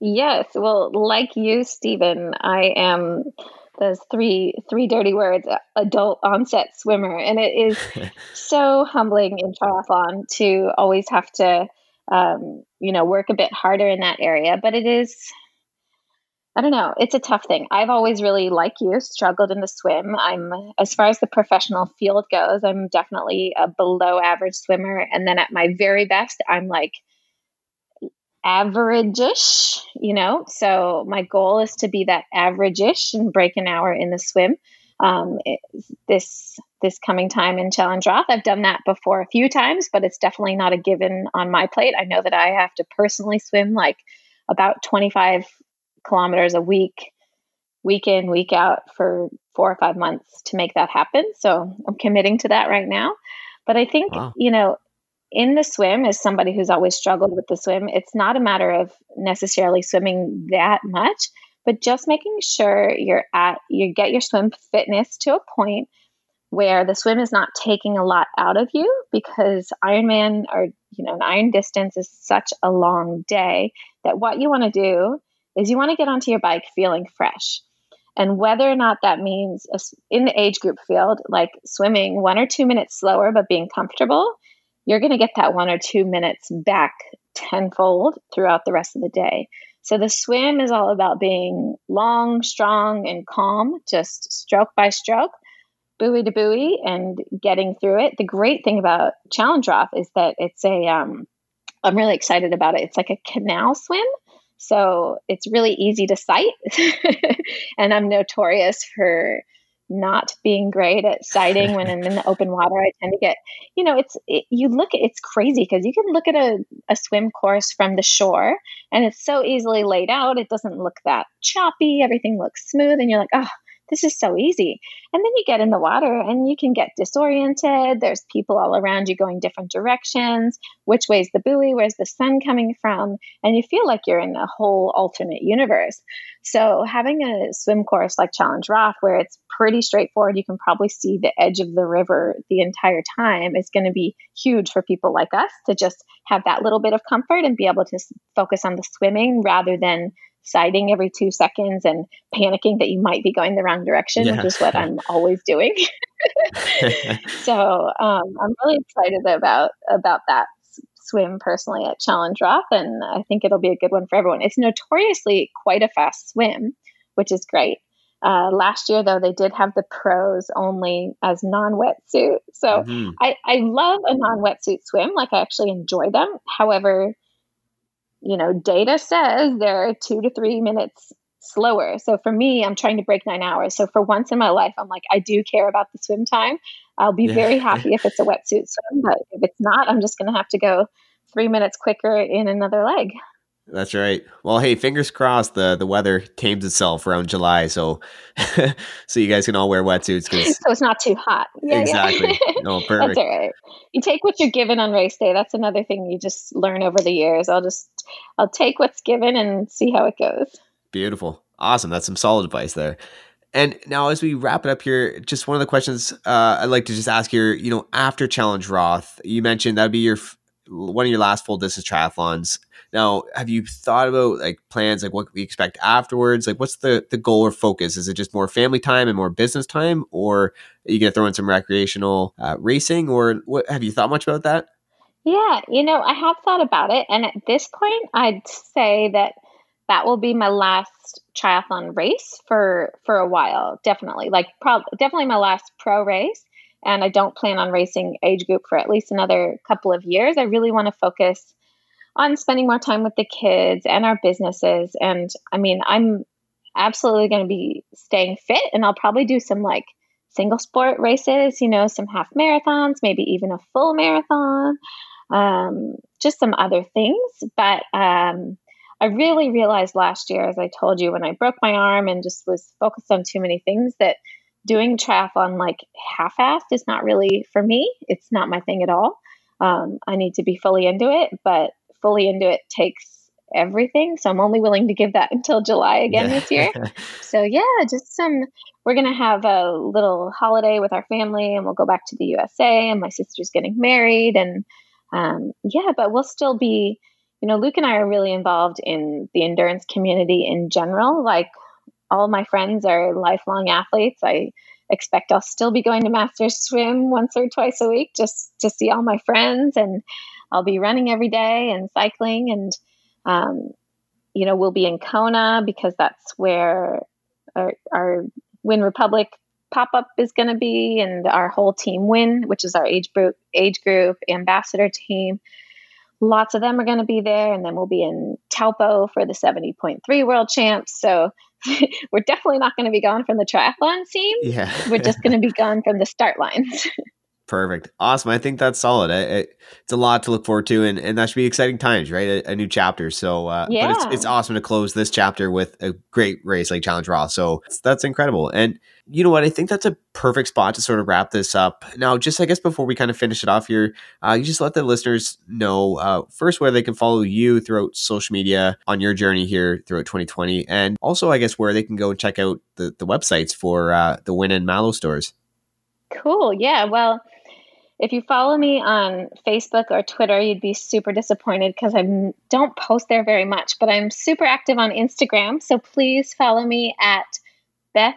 Yes, well, like you, Stephen, I am those three three dirty words: adult onset swimmer, and it is so humbling in triathlon to always have to, um, you know, work a bit harder in that area. But it is, I don't know, it's a tough thing. I've always really, like you, struggled in the swim. I'm as far as the professional field goes, I'm definitely a below average swimmer, and then at my very best, I'm like average-ish, you know. So my goal is to be that average-ish and break an hour in the swim. Um, it, this this coming time in Challenge Roth, I've done that before a few times, but it's definitely not a given on my plate. I know that I have to personally swim like about 25 kilometers a week, week in, week out for four or five months to make that happen. So I'm committing to that right now. But I think, wow. you know, in the swim as somebody who's always struggled with the swim it's not a matter of necessarily swimming that much but just making sure you're at you get your swim fitness to a point where the swim is not taking a lot out of you because ironman or you know an iron distance is such a long day that what you want to do is you want to get onto your bike feeling fresh. And whether or not that means in the age group field like swimming one or two minutes slower but being comfortable you're going to get that one or two minutes back tenfold throughout the rest of the day. So the swim is all about being long, strong, and calm, just stroke by stroke, buoy to buoy, and getting through it. The great thing about Challenge Roth is that it's a, um, I'm really excited about it. It's like a canal swim. So it's really easy to sight. and I'm notorious for not being great at sighting when I'm in the open water. I tend to get, you know, it's, it, you look, it's crazy because you can look at a, a swim course from the shore and it's so easily laid out. It doesn't look that choppy. Everything looks smooth. And you're like, oh, this is so easy. And then you get in the water and you can get disoriented. There's people all around you going different directions. Which way's the buoy? Where's the sun coming from? And you feel like you're in a whole alternate universe. So having a swim course like Challenge Roth, where it's pretty straightforward, you can probably see the edge of the river the entire time, is going to be huge for people like us to just have that little bit of comfort and be able to focus on the swimming rather than sighting every two seconds and panicking that you might be going the wrong direction, yeah. which is what I'm always doing. so um, I'm really excited about about that swim personally at Challenge Roth, and I think it'll be a good one for everyone. It's notoriously quite a fast swim, which is great. Uh, last year, though, they did have the pros only as non wetsuit. So mm-hmm. I, I love a non wetsuit swim. Like, I actually enjoy them. However, you know, data says they're two to three minutes slower. So for me, I'm trying to break nine hours. So for once in my life, I'm like, I do care about the swim time. I'll be yeah. very happy if it's a wetsuit swim, but if it's not, I'm just going to have to go three minutes quicker in another leg. That's right. Well, hey, fingers crossed the the weather tames itself around July, so so you guys can all wear wetsuits. Cause so it's not too hot. Yeah, exactly. Yeah. no, perfect. That's all right. You take what you're given on race day. That's another thing you just learn over the years. I'll just I'll take what's given and see how it goes. Beautiful, awesome. That's some solid advice there. And now, as we wrap it up here, just one of the questions uh, I'd like to just ask here. You know, after Challenge Roth, you mentioned that'd be your one of your last full distance triathlons. Now, have you thought about like plans, like what we expect afterwards? Like, what's the the goal or focus? Is it just more family time and more business time, or are you gonna throw in some recreational uh, racing, or what? Have you thought much about that? Yeah, you know, I have thought about it, and at this point, I'd say that that will be my last triathlon race for for a while. Definitely, like, probably definitely my last pro race and I don't plan on racing age group for at least another couple of years. I really want to focus on spending more time with the kids and our businesses. And I mean, I'm absolutely going to be staying fit, and I'll probably do some like single sport races, you know, some half marathons, maybe even a full marathon, um, just some other things. But um, I really realized last year, as I told you, when I broke my arm and just was focused on too many things, that doing triathlon like half-assed is not really for me. It's not my thing at all. Um, I need to be fully into it, but fully into it takes everything. So I'm only willing to give that until July again this year. so yeah, just some. We're gonna have a little holiday with our family, and we'll go back to the USA. And my sister's getting married, and um, yeah, but we'll still be. You know, Luke and I are really involved in the endurance community in general. Like all my friends are lifelong athletes. I expect I'll still be going to Masters Swim once or twice a week just to see all my friends, and I'll be running every day and cycling. And um, you know, we'll be in Kona because that's where our, our Wyn Republic pop up is going to be, and our whole team Wyn, which is our age group age group ambassador team. Lots of them are going to be there, and then we'll be in Taupo for the 70.3 World Champs. So we're definitely not going to be gone from the triathlon scene. Yeah. we're just going to be gone from the start lines. Perfect. Awesome. I think that's solid. I, I, it's a lot to look forward to, and, and that should be exciting times, right? A, a new chapter. So, uh, yeah. but it's, it's awesome to close this chapter with a great race like Challenge Roth. So that's incredible. And you know what? I think that's a perfect spot to sort of wrap this up. Now, just I guess before we kind of finish it off here, uh, you just let the listeners know uh, first where they can follow you throughout social media on your journey here throughout 2020, and also I guess where they can go and check out the, the websites for uh, the Wyn and Malo stores. Cool. Yeah. Well, if you follow me on Facebook or Twitter, you'd be super disappointed because I don't post there very much, but I'm super active on Instagram. So please follow me at Beth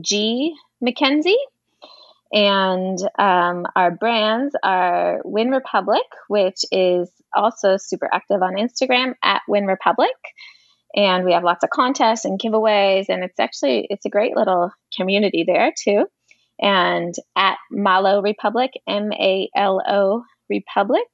G. McKenzie. And um, our brands are Wyn Republic, which is also super active on Instagram at Wyn Republic. And we have lots of contests and giveaways, and it's actually it's a great little community there too and at Malo Republic, M A L O Republic.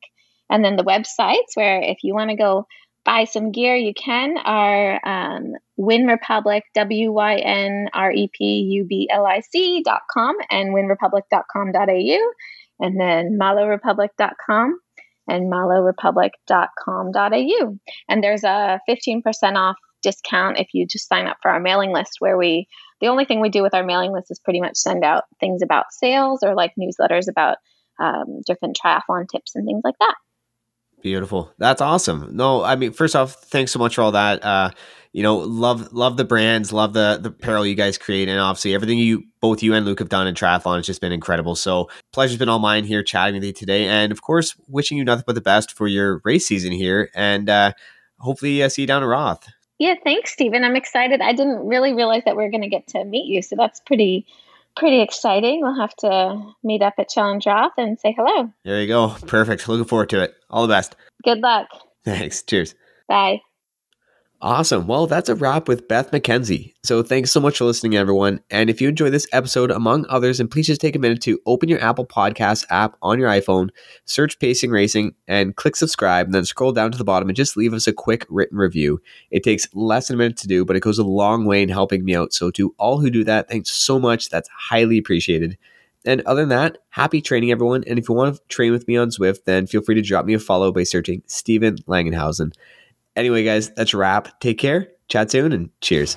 And then the websites where if you want to go buy some gear, you can Our um, Wyn Republic, W Y N R E P U B L I C dot com and wynrepublic.com.au, and then malorepublic.com and malorepublic.com.au. And there's a 15% off discount if you just sign up for our mailing list where we the only thing we do with our mailing list is pretty much send out things about sales or like newsletters about um, different triathlon tips and things like that. Beautiful. That's awesome. No, I mean, first off, thanks so much for all that. Uh, you know, love love the brands, love the the apparel you guys create, and obviously everything you both you and Luke have done in triathlon has just been incredible. So pleasure's been all mine here chatting with you today, and of course, wishing you nothing but the best for your race season here, and uh, hopefully uh, see you down at Roth. Yeah, thanks, Stephen. I'm excited. I didn't really realize that we are going to get to meet you, so that's pretty pretty exciting. We'll have to meet up at Challenge Roth and say hello. There you go. Perfect. Looking forward to it. All the best. Good luck. Thanks. Cheers. Bye. Awesome. Well, that's a wrap with Beth McKenzie. So thanks so much for listening, everyone. And if you enjoy this episode, among others, and please just take a minute to open your Apple Podcast app on your iPhone, search Pacing Racing, and click subscribe, and then scroll down to the bottom and just leave us a quick written review. It takes less than a minute to do, but it goes a long way in helping me out. So to all who do that, thanks so much. That's highly appreciated. And other than that, happy training, everyone. And if you want to train with me on Zwift, then feel free to drop me a follow by searching Stephen Langenhausen. Anyway, guys, that's a wrap. Take care, chat soon, and cheers.